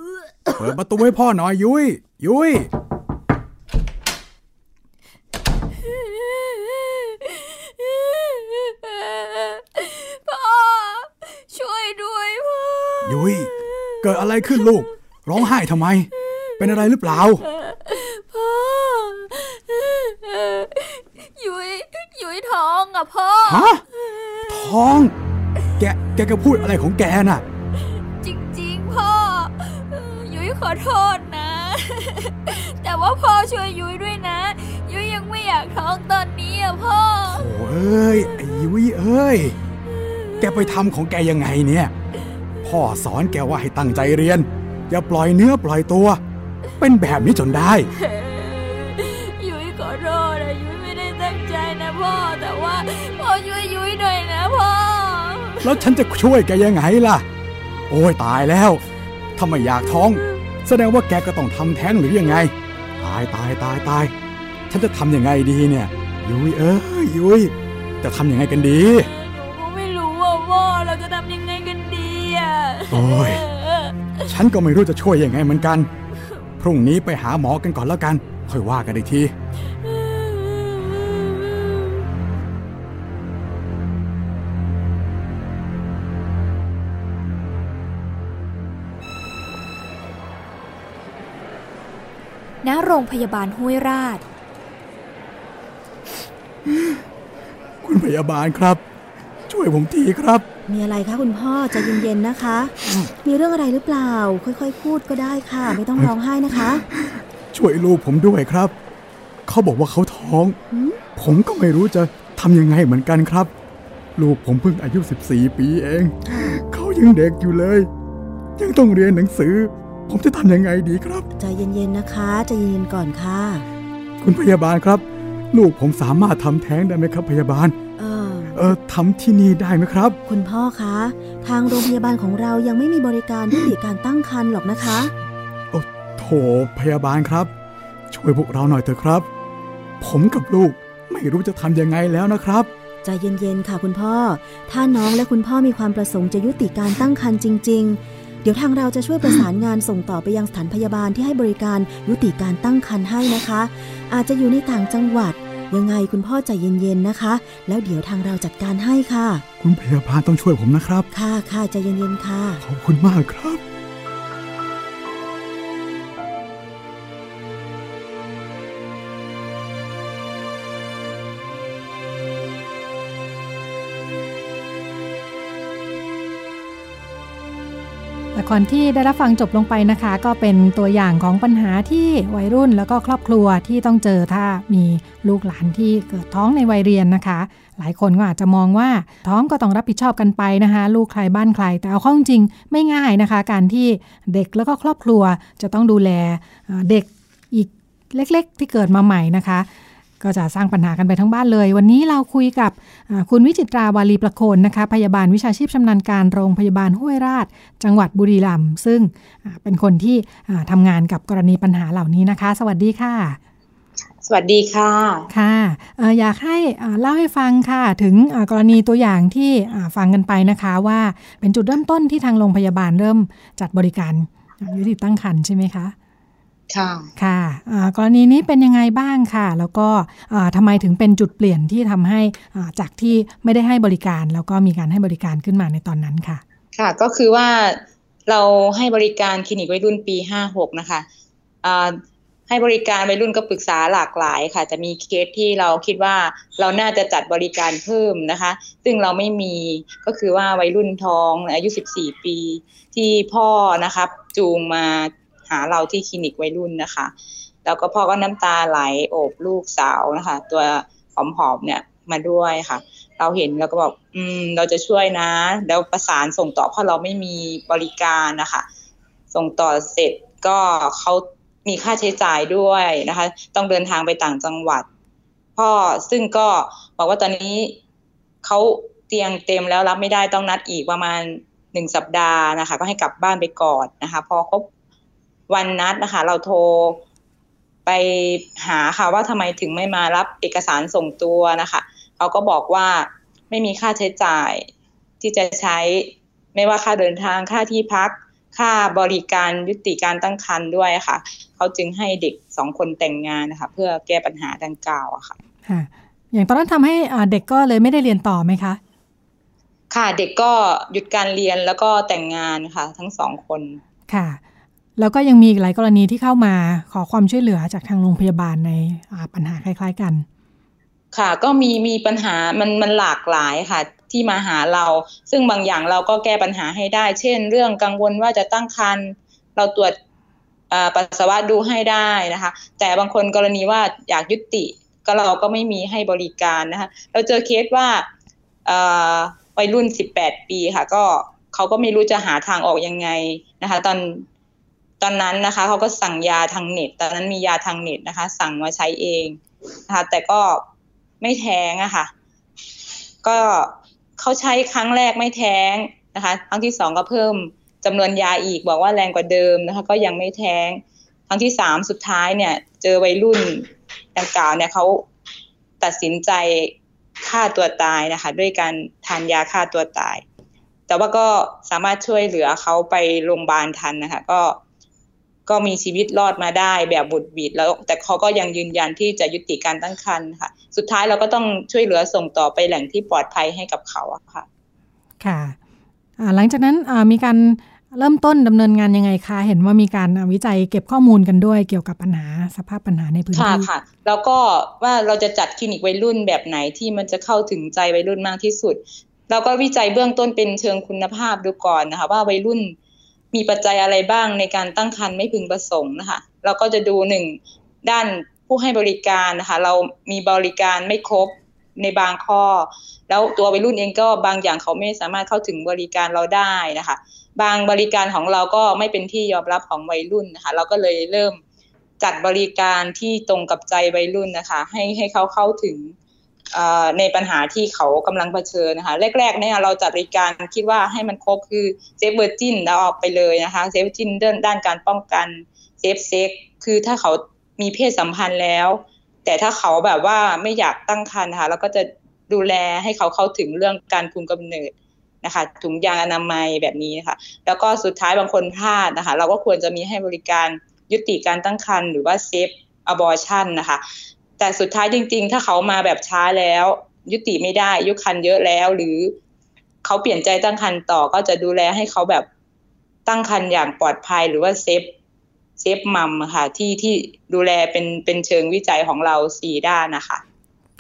เปิดประตูให้พ่อหน่อยยุ้ย ยุ้ย พ่อ ช่วยด้วยพ่อ ยุ้ย เกิดอะไรขึ้นลูก ร้องไห้ทำไม เป็นอะไรหรือเปล่า พ่อ ยุ้ย ยุ้ยท้องอะพ่อ ฮะ ท้อง แก แกก็พูดอะไรของแกน่ะ ขอโทษนะ แต่ว่าพ่อช่วยยุ้ยด้วยนะ ยุ้ยยังไม่อยากท้องตอนนี้อะพ่อโอ้เอ้ยไอ้ยุ้ยเอ้ย แกไปทำของแกยังไงเนี่ย พ่อสอนแกว่าให้ตั้งใจเรียน อย่าปล่อยเนื้อปล่อยตัว เป็นแบบนี้จนได้ยุ้ยขอโทษนะยุ้ยไม่ได้ตั้งใจนะพ่อ แต่ว่าพ่อช่วยยุ้ยหน่อยนะพ่อ แล้วฉันจะช่วยแกยังไงล่ะ โอ้ยตายแล้วถ้าไม่อยากท้อง แสดงว่าแกก็ต้องทำแท้งหรือยังไง ตายตายตายตาย ฉันจะทำยังไงดีเนี่ย ยุ้ยเอ้ยยุ้ยจะทำยังไงกันดีหนูก็ไม่รู้ว่าพ่อเราจะทำยังไงกันดีอะโอ้ยฉันก็ไม่รู้จะช่วยยังไงเหมือนกัน พรุ่งนี้ไปหาหมอกันก่อนแล้วกัน ค่อยว่ากันอีกที รงพยาบาลห้วยราช คุณพยาบาลครับ ช่วยผมทีครับ มีอะไรคะคุณพ่อใจเย็นๆนะคะ มีเรื่องอะไรหรือเปล่า ค่อยๆ พูดก็ได้ค่ะ ไม่ต้องร้องไห้นะคะ ช่วยลูกผมด้วยครับ เขาบอกว่าเขาท้องหืมผมก็ไม่รู้จะทำยังไงเหมือนกันครับ ลูกผมเพิ่งอายุ 14 ปีเอง เขายังเด็กอยู่เลย ยังต้องเรียนหนังสือ ผมจะทำยังไงดีครับ ใจเย็นๆนะคะ ใจเย็นๆก่อนค่ะ คุณพยาบาลครับ ลูกผมสามารถทำแท้งได้ไหมครับ พยาบาล เออ เออทำที่นี่ได้ไหมครับ คุณพ่อคะ ทางโรงพยาบาลของเรายังไม่มีบริการยุติการตั้งครรภ์หรอกนะคะโถพยาบาลครับ ช่วยพวกเราหน่อยเถอะครับ ผมกับลูกไม่รู้จะทำยังไงแล้วนะครับใจเย็นๆ ค่ะคุณพ่อ ถ้าน้องและคุณพ่อมีความประสงค์จะยุติการตั้งครรภ์จริงๆเดี๋ยวทางเราจะช่วยประสานงานส่งต่อไปยังสถานพยาบาลที่ให้บริการยุติการตั้งครรภ์ให้นะคะ อาจจะอยู่ในต่างจังหวัด ยังไงคุณพ่อใจเย็นๆนะคะ แล้วเดี๋ยวทางเราจัดการให้ค่ะ คุณพยาบาลต้องช่วยผมนะครับ ค่ะค่ะใจเย็นๆค่ะ ขอบคุณมากครับ ละครที่ได้รับฟังจบลงไปนะคะ ก็เป็นตัวอย่างของปัญหาที่วัยรุ่นแล้วก็ครอบครัวที่ต้องเจอถ้ามีลูกหลานที่เกิดท้องในวัยเรียนนะคะ หลายคนก็อาจจะมองว่าท้องก็ต้องรับผิดชอบกันไปนะคะ ลูกใครบ้านใคร แต่เอาข้าจริงไม่ง่ายนะคะ การที่เด็กแล้วก็ครอบครัวจะต้องดูแลเด็กอีกเล็ก ๆ ที่เกิดมาใหม่นะคะ ก็จะสร้างปัญหากันไปทั้งบ้านเลย วันนี้เราคุยกับอ่าคุณวิจิตราวาลีประโคนนะคะ พยาบาลวิชาชีพชำนาญการโรงพยาบาลห้วยราช จังหวัดบุรีรัมย์ซึ่งอ่าเป็นคนที่อ่าทำงานกับกรณีปัญหาเหล่านี้นะคะ สวัสดีค่ะสวัสดีค่ะ ค่ะเอ่ออยากให้อ่าเล่าให้ฟังค่ะ ถึงอ่ากรณีตัวอย่างที่อ่าฟังกันไปนะคะว่าเป็นจุดเริ่มต้นที่ทางโรงพยาบาลเริ่มจัดบริการอ่ายุติตั้งครรภ์ใช่ไหมคะ ค่ะค่ะอ่ากรณีนี้เป็นยังไงบ้างค่ะ แล้วก็อ่าทำไมถึงเป็นจุดเปลี่ยนที่ทำให้อ่าจากที่ไม่ได้ให้บริการ แล้วก็มีการให้บริการขึ้นมาในตอนนั้นค่ะ ค่ะก็คือว่าเราให้บริการคลินิกวัยรุ่นปีห้าหกนะคะอ่าให้บริการวัยรุ่นก็ปรึกษาหลากหลายค่ะ จะมีเคสที่เราคิดว่าเราน่าจะจัดบริการเพิ่มนะคะ ซึ่งเราไม่มีก็คือว่าวัยรุ่นท้องอายุ 14 ปีที่พ่อนะครับจูงมา หาเราที่คลินิกวัยรุ่นนะคะ แล้วก็พ่อก็น้ำตาไหลโอบลูกสาวนะคะ ตัวผอมๆเนี่ยมาด้วยค่ะ เราเห็นแล้วก็บอกอืมเราจะช่วยนะ แล้วประสานส่งต่อเพราะเราไม่มีบริการนะคะ ส่งต่อเสร็จก็เขามีค่าใช้จ่ายด้วยนะคะ ต้องเดินทางไปต่างจังหวัด พ่อซึ่งก็บอกว่าตอนนี้เขาเตียงเต็มแล้วรับไม่ได้ต้องนัดอีกประมาณหนึ่งสัปดาห์นะคะ ก็ให้กลับบ้านไปก่อนนะคะ พอครบ วันนัดนะคะ เราโทรไปหาค่ะว่าทำไมถึงไม่มารับเอกสารส่งตัวนะคะเขาก็บอกว่าไม่มีค่าใช้จ่ายที่จะใช้ ไม่ว่าค่าเดินทางค่าที่พัก ค่าบริการยุติการตั้งครรภ์ด้วยค่ะ เขาจึงให้เด็กสองคนแต่งงานนะคะ เพื่อแก้ปัญหาดังกล่าวอะค่ะค่ะ อย่างตอนนั้นทำให้เด็กก็เลยไม่ได้เรียนต่อไหมคะ ค่ะเด็กก็หยุดการเรียนแล้วก็แต่งงานค่ะ ทั้งสองคนค่ะ แล้วก็ยังมีหลายกรณีที่เข้ามาขอความช่วยเหลือจากทางโรงพยาบาลในปัญหาคล้าย ๆกัน ค่ะก็มีมีปัญหามันมันหลากหลายค่ะที่มาหาเรา ซึ่งบางอย่างเราก็แก้ปัญหาให้ได้ เช่น เรื่องกังวลว่าจะตั้งครรภ์เราตรวจปัสสาวะดูให้ได้นะคะ แต่บางคนกรณีว่าอยากยุติก็เราก็ไม่มีให้บริการนะคะเราเจอเคสว่าวัยรุ่นสิบแปดปีค่ะ ก็เขาก็ไม่รู้จะหาทางออกยังไงนะคะ ตอน ตอนนั้นนะคะเขาก็สั่งยาทางเน็ต ตอนนั้นมียาทางเน็ตนะคะ สั่งมาใช้เองนะคะ แต่ก็ไม่แท้งอะค่ะ ก็เขาใช้ครั้งแรกไม่แท้งนะคะ ครั้งที่สองก็เพิ่มจำนวนยาอีกบอกว่าแรงกว่าเดิมนะคะ ก็ยังไม่แท้ง ครั้งที่สามสุดท้ายเนี่ย เจอวัยรุ่นดังกล่าวเนี่ยเขาตัดสินใจฆ่าตัวตายนะคะ ด้วยการทานยาฆ่าตัวตาย แต่ว่าก็สามารถช่วยเหลือเขาไปโรงพยาบาลทันนะคะ ก็ ก็มีชีวิตรอดมาได้แบบบุดบิดแล้ว แต่เขาก็ยังยืนยันที่จะยุติการตั้งครรภ์ค่ะ สุดท้ายเราก็ต้องช่วยเหลือส่งต่อไปแหล่งที่ปลอดภัยให้กับเขาอะค่ะ ค่ะหลังจากนั้นมีการเริ่มต้นดำเนินงานยังไงคะ เห็นว่ามีการวิจัยเก็บข้อมูลกันด้วยเกี่ยวกับปัญหาสภาพปัญหาในพื้นที่ ค่ะค่ะ แล้วก็ว่าเราจะจัดคลินิกวัยรุ่นแบบไหนที่มันจะเข้าถึงใจวัยรุ่นมากที่สุด เราก็วิจัยเบื้องต้นเป็นเชิงคุณภาพดูก่อนนะคะ ว่าวัยรุ่น มีปัจจัยอะไรบ้างในการตั้งครรภ์ไม่พึงประสงค์นะคะเราก็จะดูหนึ่งด้านผู้ให้บริการนะคะเรามีบริการไม่ครบในบางข้อ แล้วตัววัยรุ่นเองก็บางอย่างเขาไม่สามารถเข้าถึงบริการเราได้นะคะ บางบริการของเราก็ไม่เป็นที่ยอมรับของวัยรุ่นนะคะ เราก็เลยเริ่มจัดบริการที่ตรงกับใจวัยรุ่นนะคะ ให้ให้เขาเข้าถึง ในปัญหาที่เขากำลังเผชิญนะคะแรกๆเนี่ยเราจัดบริการคิดว่าให้มันครบคือ safe virgin เราออกไปเลยนะคะ safe virgin ด้านการป้องกัน safe sex คือถ้าเขามีเพศสัมพันธ์แล้ว แต่ถ้าเขาแบบว่าไม่อยากตั้งครรภ์นะคะเราก็จะดูแลให้เขาเข้าถึงเรื่องการคุมกำเนิดนะคะถุงยางอนามัยแบบนี้นะคะแล้วก็สุดท้ายบางคนพลาดนะคะ เราก็ควรจะมีให้บริการยุติการตั้งครรภ์หรือว่า safe abortion นะคะ แต่สุดท้ายจริง ๆ ถ้าเขามาแบบช้าแล้ว ยุติไม่ได้อายุครรภ์เยอะแล้ว หรือเขาเปลี่ยนใจตั้งครรภ์ต่อก็จะดูแลให้เขาแบบตั้งครรภ์อย่างปลอดภัยหรือว่า safe safe mom ค่ะที่ที่ดูแลเป็นเป็นเชิงวิจัยของเราสี่ด้านนะคะ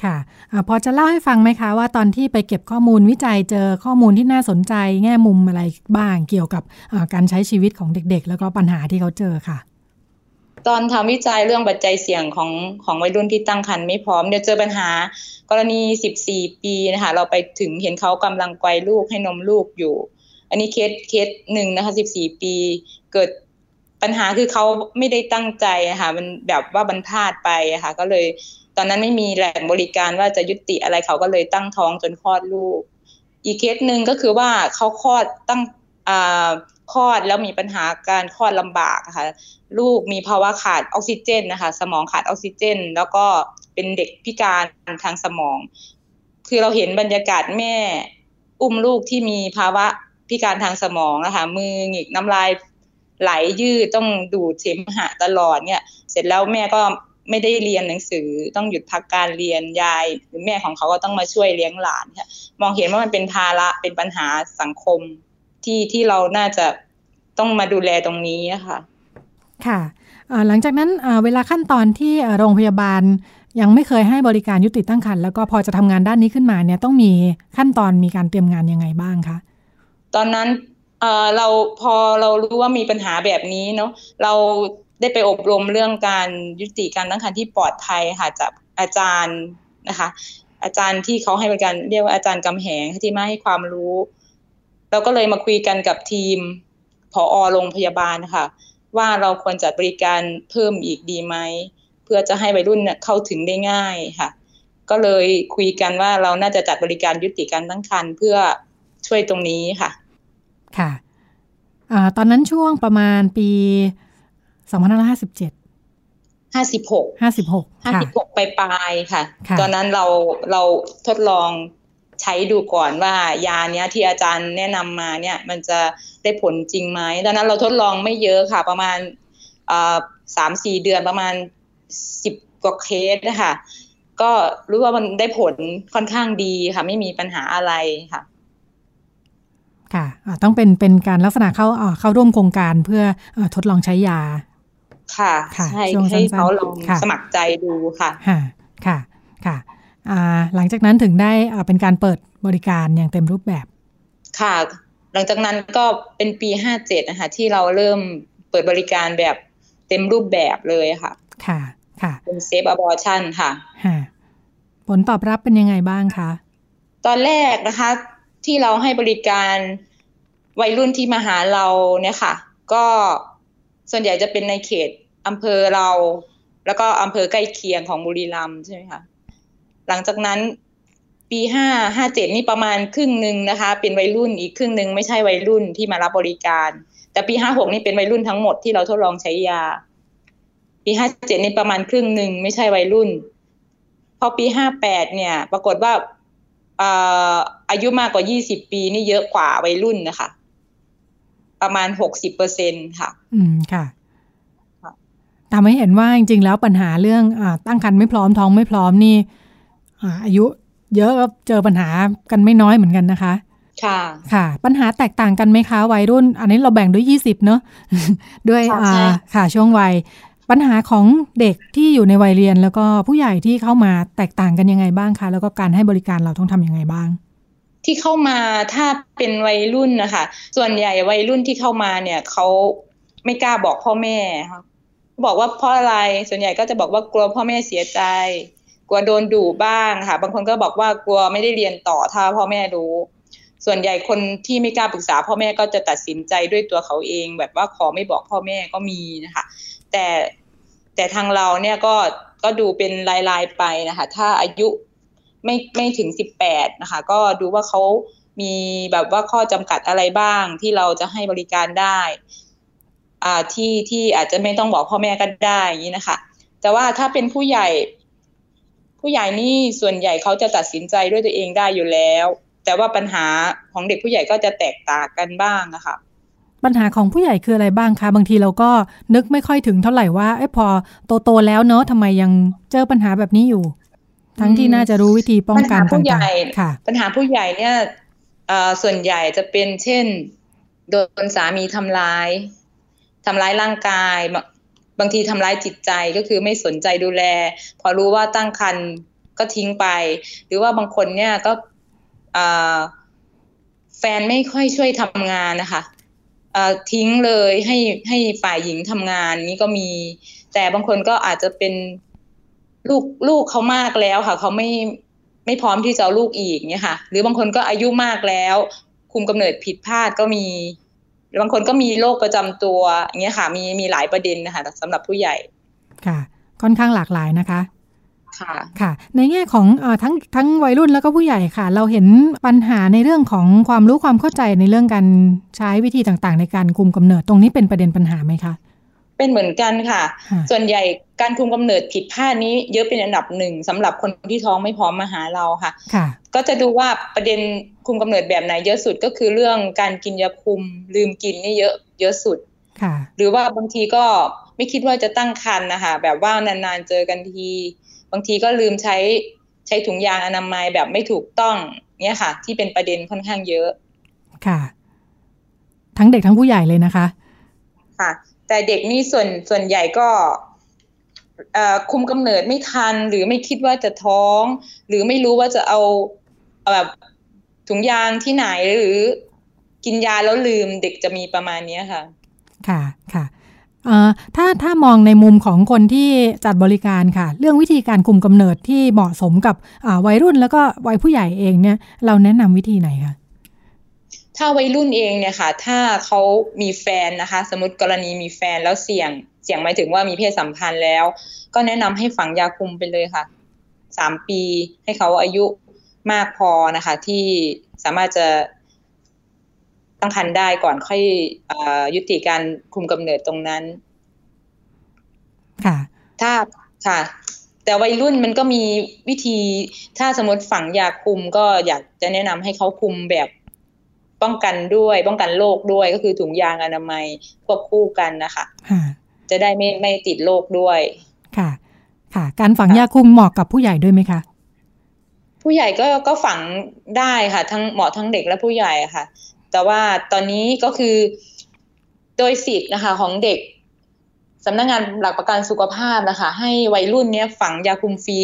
ค่ะอพอจะเล่าให้ฟังไหมคะว่าตอนที่ไปเก็บข้อมูลวิจัยเจอข้อมูลที่น่าสนใจแง่มุมอะไรบ้างเกี่ยวกับการใช้ชีวิตของเด็กๆ แล้วก็ปัญหาที่เขาเจอค่ะ ตอนทำวิจัยเรื่องปัจจัยเสี่ยงของของวัยรุ่นที่ตั้งครรภ์ไม่พร้อมเดี๋ยวเจอปัญหากรณี 14 ปีนะคะเราไปถึงเห็นเขากำลังไกวลูกให้นมลูกอยู่ อันนี้เคสเคสหนึ่งนะคะ 14 ปีเกิดปัญหาคือเขาไม่ได้ตั้งใจค่ะมันแบบว่าบรรพลาดไปค่ะก็เลยตอนนั้นไม่มีแหล่งบริการว่าจะยุติอะไรเขาก็เลยตั้งท้องจนคลอดลูก อีกเคสหนึ่งก็คือว่าเขาคลอดตั้งอ่า คลอดแล้วมีปัญหาการคลอดลำบากค่ะ ลูกมีภาวะขาดออกซิเจนนะคะ สมองขาดออกซิเจน แล้วก็เป็นเด็กพิการทางสมอง คือเราเห็นบรรยากาศแม่อุ้มลูกที่มีภาวะพิการทางสมองนะคะมือหงิกน้ำลายไหลยืดต้องดูดเสมหะตลอดเนี่ย เสร็จแล้วแม่ก็ไม่ได้เรียนหนังสือต้องหยุดพักการเรียนยายหรือแม่ของเขาก็ต้องมาช่วยเลี้ยงหลานค่ะมองเห็นว่ามันเป็นภาระเป็นปัญหาสังคม ที่ที่เราน่าจะต้องมาดูแลตรงนี้ค่ะ ค่ะหลังจากนั้นเวลาขั้นตอนที่โรงพยาบาลยังไม่เคยให้บริการยุติตั้งครรภ์แล้วก็พอจะทำงานด้านนี้ขึ้นมาเนี่ยต้องมีขั้นตอนมีการเตรียมงานยังไงบ้างคะตอนนั้นเออเราพอเรารู้ว่ามีปัญหาแบบนี้เนาะเราได้ไปอบรมเรื่องการยุติการตั้งครรภ์ที่ปลอดภัยค่ะจากอาจารย์นะคะ อาจารย์ที่เขาให้บริการเรียกว่าอาจารย์กำแหงที่มาให้ความรู้ เราก็เลยมาคุยกันกับทีมผอโรงพยาบาลค่ะ ว่าเราควรจัดบริการเพิ่มอีกดีไหมเพื่อจะให้วัยรุ่นเข้าถึงได้ง่ายค่ะ ก็เลยคุยกันว่าเราน่าจะจัดบริการยุติการตั้งครรภ์เพื่อช่วยตรงนี้ค่ะ ค่ะอตอนนั้นช่วงประมาณปีสองพันห้าร้อยห้าสิบเจ็ดห้าสิบหกห้าสิบหกห้าสิบหกปลายๆค่ะ ตอนนั้นเราเราทดลอง ใช้ดูก่อนว่ายาเนี้ยที่อาจารย์แนะนำมาเนี่ยมันจะได้ผลจริงไหมตอนนั้นเราทดลองไม่เยอะค่ะ ประมาณสามสี่เดือนประมาณสิบกว่าเคสนะคะก็รู้ว่ามันได้ผลค่อนข้างดีค่ะ ไม่มีปัญหาอะไรค่ะ ค่ะต้องเป็นเป็นการลักษณะเข้าเข้าร่วมโครงการเพื่ออทดลองใช้ยา ค่ะ ใช่ให้เขาลองสมัครใจดูค่ะ ค่ะค่ะค่ะ หลังจากนั้นถึงได้เป็นการเปิดบริการอย่างเต็มรูปแบบ ค่ะ หลังจากนั้นก็เป็นปีห้าเจ็ดนะคะที่เราเริ่มเปิดบริการแบบเต็มรูปแบบเลยค่ะ ค่ะ ค่ะ เป็นเซฟอบอชันค่ะ ผลตอบรับเป็นยังไงบ้างคะ ตอนแรกนะคะ ที่เราให้บริการวัยรุ่นที่มาหาเราเนี่ยค่ะ ก็ส่วนใหญ่จะเป็นในเขตอำเภอเรา แล้วก็อำเภอใกล้เคียงของบุรีรัมย์ใช่ไหมคะ หลังจากนั้นปีห้าห้าเจ็ดนี่ประมาณครึ่งหนึ่งนะคะ เป็นวัยรุ่นอีกครึ่งหนึ่งไม่ใช่วัยรุ่นที่มารับบริการ แต่ปีห้าหกนี่เป็นวัยรุ่นทั้งหมดที่เราทดลองใช้ยา ปีห้าเจ็ดนี่ประมาณครึ่งหนึ่งไม่ใช่วัยรุ่น พอปีห้าแปดเนี่ย ปรากฏว่าอายุมากกว่ายี่สิบปีนี่เยอะกว่าวัยรุ่นนะคะ ประมาณหกสิบเปอร์เซ็นค่ะ อืมค่ะทำให้เห็นว่าจริงๆแล้วปัญหาเรื่องอตั้งครรภ์ไม่พร้อมท้องไม่พร้อมนี่ อายุเยอะเจอปัญหากันไม่น้อยเหมือนกันนะคะ ค่ะค่ะ ปัญหาแตกต่างกันไหมคะวัยรุ่น อันนี้เราแบ่งด้วยยี่สิบเนาะด้วยอ่าค่ะช่วงวัย ปัญหาของเด็กที่อยู่ในวัยเรียนแล้วก็ผู้ใหญ่ที่เข้ามาแตกต่างกันยังไงบ้างคะ แล้วก็การให้บริการเราต้องทํำยังไงบ้างที่เข้ามาถ้าเป็นวัยรุ่นนะคะ ส่วนใหญ่วัยรุ่นที่เข้ามาเนี่ยเขาไม่กล้าบอกพ่อแม่ค่ะบอกว่าเพราะอะไรส่วนใหญ่ก็จะบอกว่ากลัวพ่อแม่เสียใจ กลัวโดนดุบ้างค่ะ บางคนก็บอกว่ากลัวไม่ได้เรียนต่อถ้าพ่อแม่รู้ ส่วนใหญ่คนที่ไม่กล้าปรึกษา พ่อแม่ก็จะตัดสินใจด้วยตัวเขาเอง แบบว่าขอไม่บอกพ่อแม่ก็มีนะคะ แต่แต่ทางเราเนี่ยก็ก็ดูเป็นลายๆไปนะคะ ถ้าอายุไม่ไม่ถึงสิบแปดนะคะ ก็ดูว่าเขามีแบบว่าข้อจำกัดอะไรบ้างที่เราจะให้บริการได้อ่าที่ที่อาจจะไม่ต้องบอกพ่อแม่ก็ได้อย่างนี้นะคะ แต่ว่าถ้าเป็นผู้ใหญ่ ผู้ใหญ่นี่ส่วนใหญ่เขาจะตัดสินใจด้วยตัวเองได้อยู่แล้ว แต่ว่าปัญหาของเด็กผู้ใหญ่ก็จะแตกต่างกันบ้างนะคะปัญหาของผู้ใหญ่คืออะไรบ้างคะบางทีเราก็นึกไม่ค่อยถึงเท่าไหร่ว่าไอ้พอโตๆแล้วเนาะทำไมยังเจอปัญหาแบบนี้อยู่ ทั้งที่น่าจะรู้วิธีป้องกันต่างๆค่ะ ปัญหาผู้ใหญ่เนี่ยส่วนใหญ่จะเป็นเช่น โดนสามีทำร้ายทำร้ายร่างกาย บางทีทำร้ายจิตใจก็คือไม่สนใจดูแล พอรู้ว่าตั้งครรภ์ก็ทิ้งไป หรือว่าบางคนเนี่ยก็แฟนไม่ค่อยช่วยทำงานนะคะทิ้งเลยให้ให้ฝ่ายหญิงทำงานนี้ก็มี แต่บางคนก็อาจจะเป็นลูกลูกเขามากแล้วค่ะเขาไม่ไม่พร้อมที่จะเอาลูกอีกเนี่ยค่ะ หรือบางคนก็อายุมากแล้ว คุมกำเนิดผิดพลาดก็มี บางคนก็มีโรคประจำตัวอย่างเงี้ยค่ะมีมีหลายประเด็นนะคะสำหรับผู้ใหญ่ค่ะ ค่อนข้างหลากหลายนะคะค่ะค่ะ ในแง่ของอทั้งทั้งวัยรุ่นแล้วก็ผู้ใหญ่ค่ะ เราเห็นปัญหาในเรื่องของความรู้ความเข้าใจในเรื่องการใช้วิธีต่างๆ ในการคุมกำเนิดตรงนี้เป็นประเด็นปัญหาไหมคะ เป็นเหมือนกันค่ะ ส่วนใหญ่การคุมกำเนิดผิดพลาดนี้เยอะเป็นอันดับหนึ่งสำหรับคนที่ท้องไม่พร้อมมาหาเราค่ะ ก็จะดูว่าประเด็นคุมกำเนิดแบบไหนเยอะสุดก็คือเรื่องการกินยาคุมลืมกินนี่เยอะเยอะสุดหรือว่าบางทีก็ไม่คิดว่าจะตั้งครรภ์นะคะแบบว่านานๆเจอกันที บางทีก็ลืมใช้ใช้ถุงยางอนามัยแบบไม่ถูกต้องเนี่ยค่ะ ที่เป็นประเด็นค่อนข้างเยอะค่ะ ทั้งเด็กทั้งผู้ใหญ่เลยนะคะ ค่ะ แต่เด็กนี่ส่วนส่วนใหญ่ก็คุมกำเนิดไม่ทัน หรือไม่คิดว่าจะท้อง หรือไม่รู้ว่าจะเอาแบบถุงยางที่ไหนหรือกินยาแล้วลืมเด็กจะมีประมาณนี้ค่ะ ค่ะค่ะถ้าถ้ามองในมุมของคนที่จัดบริการค่ะ เรื่องวิธีการคุมกำเนิดที่เหมาะสมกับวัยรุ่นแล้วก็วัยผู้ใหญ่เองเนี่ย เราแนะนำวิธีไหนคะ ถ้าวัยรุ่นเองเนี่ยค่ะ ถ้าเขามีแฟนนะคะ สมมติกรณีมีแฟนแล้วเสี่ยง เสี่ยงหมายถึงว่ามีเพศสัมพันธ์แล้ว ก็แนะนำให้ฝังยาคุมไปเลยค่ะสามปีให้เขาอายุมากพอนะคะ ที่สามารถจะตั้งครรภ์ได้ก่อนค่อยอยุติการคุมกำเนิดตรงนั้น ค่ะ ถ้าค่ะ แต่วัยรุ่นมันก็มีวิธีถ้าสมมติฝังยาคุมก็อยากจะแนะนำให้เขาคุมแบบ ป้องกันด้วยป้องกันโรคด้วยก็คือถุงยางอนามัยควบคู่กันนะคะจะได้ไม่ไม่ติดโรคด้วยค่ะ ค่ะ การฝังยาคุมเหมาะกับผู้ใหญ่ด้วยไหมคะผู้ใหญ่ก็ก็ฝังได้ค่ะ ทั้งเหมาะทั้งเด็กและผู้ใหญ่ค่ะ แต่ว่าตอนนี้ก็คือโดยสิทธิ์นะคะ ของเด็กสำนักงงานหลักประกันสุขภาพนะคะ ให้วัยรุ่นเนี้ยฝังยาคุมฟรี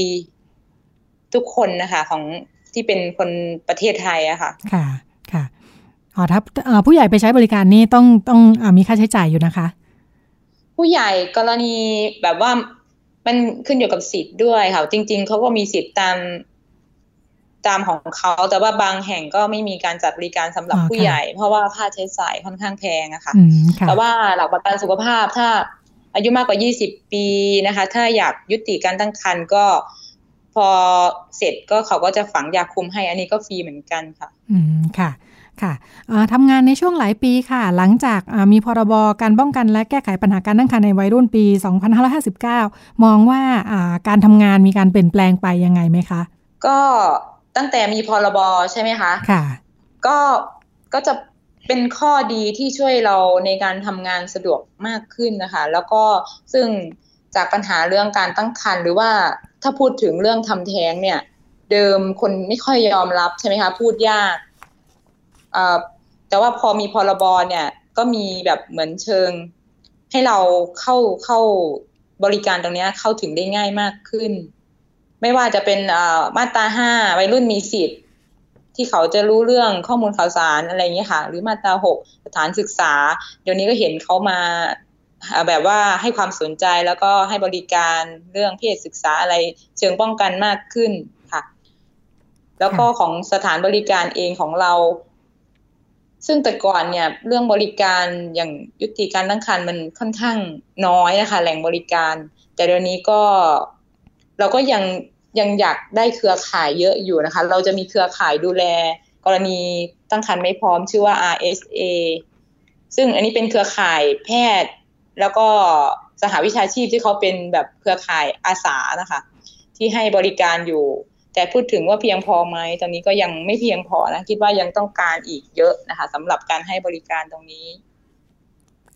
ทุกคนนะคะ ของที่เป็นคนประเทศไทยอะค่ะ ค่ะค่ะ อ๋อถ้าผู้ใหญ่ไปใช้บริการนี่ต้องต้องอมีค่าใช้จ่ายอยู่นะคะ ผู้ใหญ่กรณีแบบว่ามันขึ้นอยู่กับสิทธิ์ด้วยค่ะ จริง ๆเขาก็มีสิทธิ์ตามตามของเขาแต่ว่าบางแห่งก็ไม่มีการจัดบริการสำหรับผู้ใหญ่ เพราะว่าค่าใช้จ่ายค่อนข้างแพงอะค่ะ แต่ว่าหลักประกันสุขภาพถ้าอายุมากกว่า 20 ปีนะคะ ถ้าอยากยุติการตั้งครรภ์ก็พอเสร็จก็เขาก็จะฝังยาคุมให้อันนี้ก็ฟรีเหมือนกันค่ะ อืมค่ะ ค่ะทำงานในช่วงหลายปีค่ะ หลังจากมีพรบการป้องกันและแก้ไขปัญหาการตั้งครรภ์ในวัยรุ่นปี 2559 มองว่าการทำงานมีการเปลี่ยนแปลงไปยังไงไหมคะ ก็ตั้งแต่มีพรบใช่ไหมคะ ค่ะ ก็ก็จะเป็นข้อดีที่ช่วยเราในการทำงานสะดวกมากขึ้นนะคะ แล้วก็ซึ่งจากปัญหาเรื่องการตั้งครรภ์หรือว่าถ้าพูดถึงเรื่องทำแท้งเนี่ย เดิมคนไม่ค่อยยอมรับใช่ไหมคะ พูดยาก แต่ว่าพอมีพรบเนี่ยก็มีแบบเหมือนเชิง ให้เราเข้าเข้าบริการตรงนี้เข้าถึงได้ง่ายมากขึ้น ไม่ว่าจะเป็นมาตราห้าวัยรุ่นมีสิทธิ์ ที่เขาจะรู้เรื่องข้อมูลข่าวสารอะไรอย่างเงี้ค่ะ หรือมาตราหกสถานศึกษา เดี๋ยวนี้ก็เห็นเขามาแบบว่าให้ความสนใจแล้วก็ให้บริการเรื่องเพศศึกษาอะไรเชิงป้องกันมากขึ้นค่ะ แล้วก็ของสถานบริการเองของเรา ซึ่งแต่ก่อนเนี่ยเรื่องบริการอย่างยุติการตั้งครรภ์มันค่อนข้างน้อยนะคะ แหล่งบริการ แต่เดี๋ยวนี้ก็เราก็ยังยังอยากได้เครือข่ายเยอะอยู่นะคะ เราจะมีเครือข่ายดูแล กรณีตั้งครรภ์ไม่พร้อมชื่อว่า RSA ซึ่งอันนี้เป็นเครือข่ายแพทย์ แล้วก็สหวิชาชีพที่เขาเป็นแบบเครือข่ายอาสานะคะ ที่ให้บริการอยู่ แต่พูดถึงว่าเพียงพอไหมตอนนี้ก็ยังไม่เพียงพอนะคิดว่ายังต้องการอีกเยอะนะคะสำหรับการให้บริการตรงนี้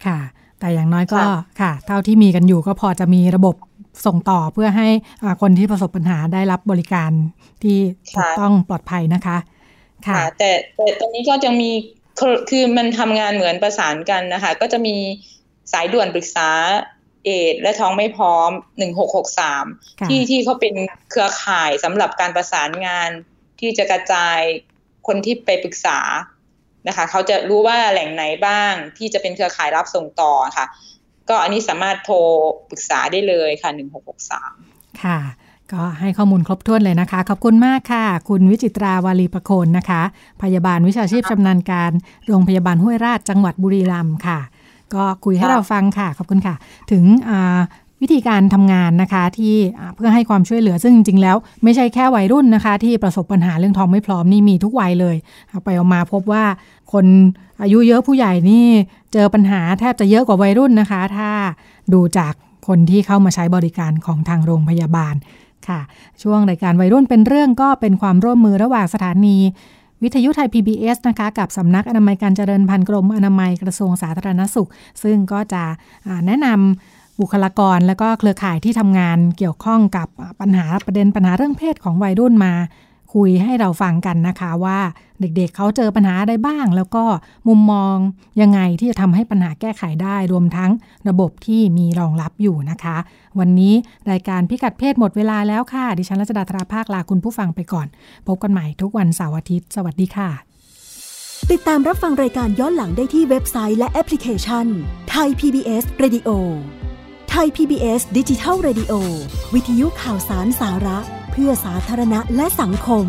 ค่ะ แต่อย่างน้อยก็ค่ะ เท่าที่มีกันอยู่ก็พอจะมีระบบส่งต่อเพื่อให้คนที่ประสบปัญหาได้รับบริการที่ถูกต้องปลอดภัยนะคะ ค่ะ แต่แต่ตรงนี้ก็จะมีคือมันทำงานเหมือนประสานกันนะคะ ก็จะมีสายด่วนปรึกษา เอดและท้องไม่พร้อมหนึ่งหกหกสามที่ที่เขาเป็นเครือข่ายสำหรับการประสานงานที่จะกระจายคนที่ไปปรึกษานะคะเขาจะรู้ว่าแหล่งไหนบ้างที่จะเป็นเครือข่ายรับส่งต่อค่ะ ก็อันนี้สามารถโทรปรึกษาได้เลยค่ะ 1663 ค่ะ ก็ให้ข้อมูลครบถ้วนเลยนะคะ ขอบคุณมากค่ะ คุณวิจิตราวารีประโคนนะคะ พยาบาลวิชาชีพชำนาญการ โรงพยาบาลห้วยราชจังหวัดบุรีรัมย์ค่ะ ก็คุยให้เราฟังค่ะ ขอบคุณค่ะ ถึงวิธีการทำงานนะคะที่เพื่อให้ความช่วยเหลือซึ่งจริง ๆ แล้ว ไม่ใช่แค่วัยรุ่นนะคะ ที่ประสบปัญหาเรื่องท้องไม่พร้อมนี่มีทุกวัยเลยเอาไปเอามาพบว่าคนอายุเยอะผู้ใหญ่นี่เจอปัญหาแทบจะเยอะกว่าวัยรุ่นนะคะ ถ้าดูจากคนที่เข้ามาใช้บริการของทางโรงพยาบาลค่ะ ช่วงรายการวัยรุ่นเป็นเรื่องก็เป็นความร่วมมือระหว่างสถานี วิทยุไทย PBS นะคะกับสำนักอนามัยการเจริญพันธุ์กรมอนามัยกระทรวงสาธารณสุข ซึ่งก็จะแนะนำบุคลากรและก็เครือข่ายที่ทำงานเกี่ยวข้องกับปัญหาประเด็นปัญหาเรื่องเพศของวัยรุ่นมา คุยให้เราฟังกันนะคะว่าเด็กๆเเขาเจอปัญหาอะไรบ้าง แล้วก็มุมมองยังไงที่จะทำให้ปัญหาแก้ไขได้ รวมทั้งระบบที่มีรองรับอยู่นะคะ วันนี้รายการพิกัดเพศหมดเวลาแล้วค่ะ ดิฉันรัชดาธราภาคลาคุณผู้ฟังไปก่อน พบกันใหม่ทุกวันเสาร์อาทิตย์ สวัสดีค่ะ ติดตามรับฟังรายการย้อนหลังได้ที่เว็บไซต์และแอปพลิเคชันไทย PBS Radio ไทย PBS ดิจิทัล Radio วิทยุข่าวสารสาระ พื่อสาธารณะและสังคม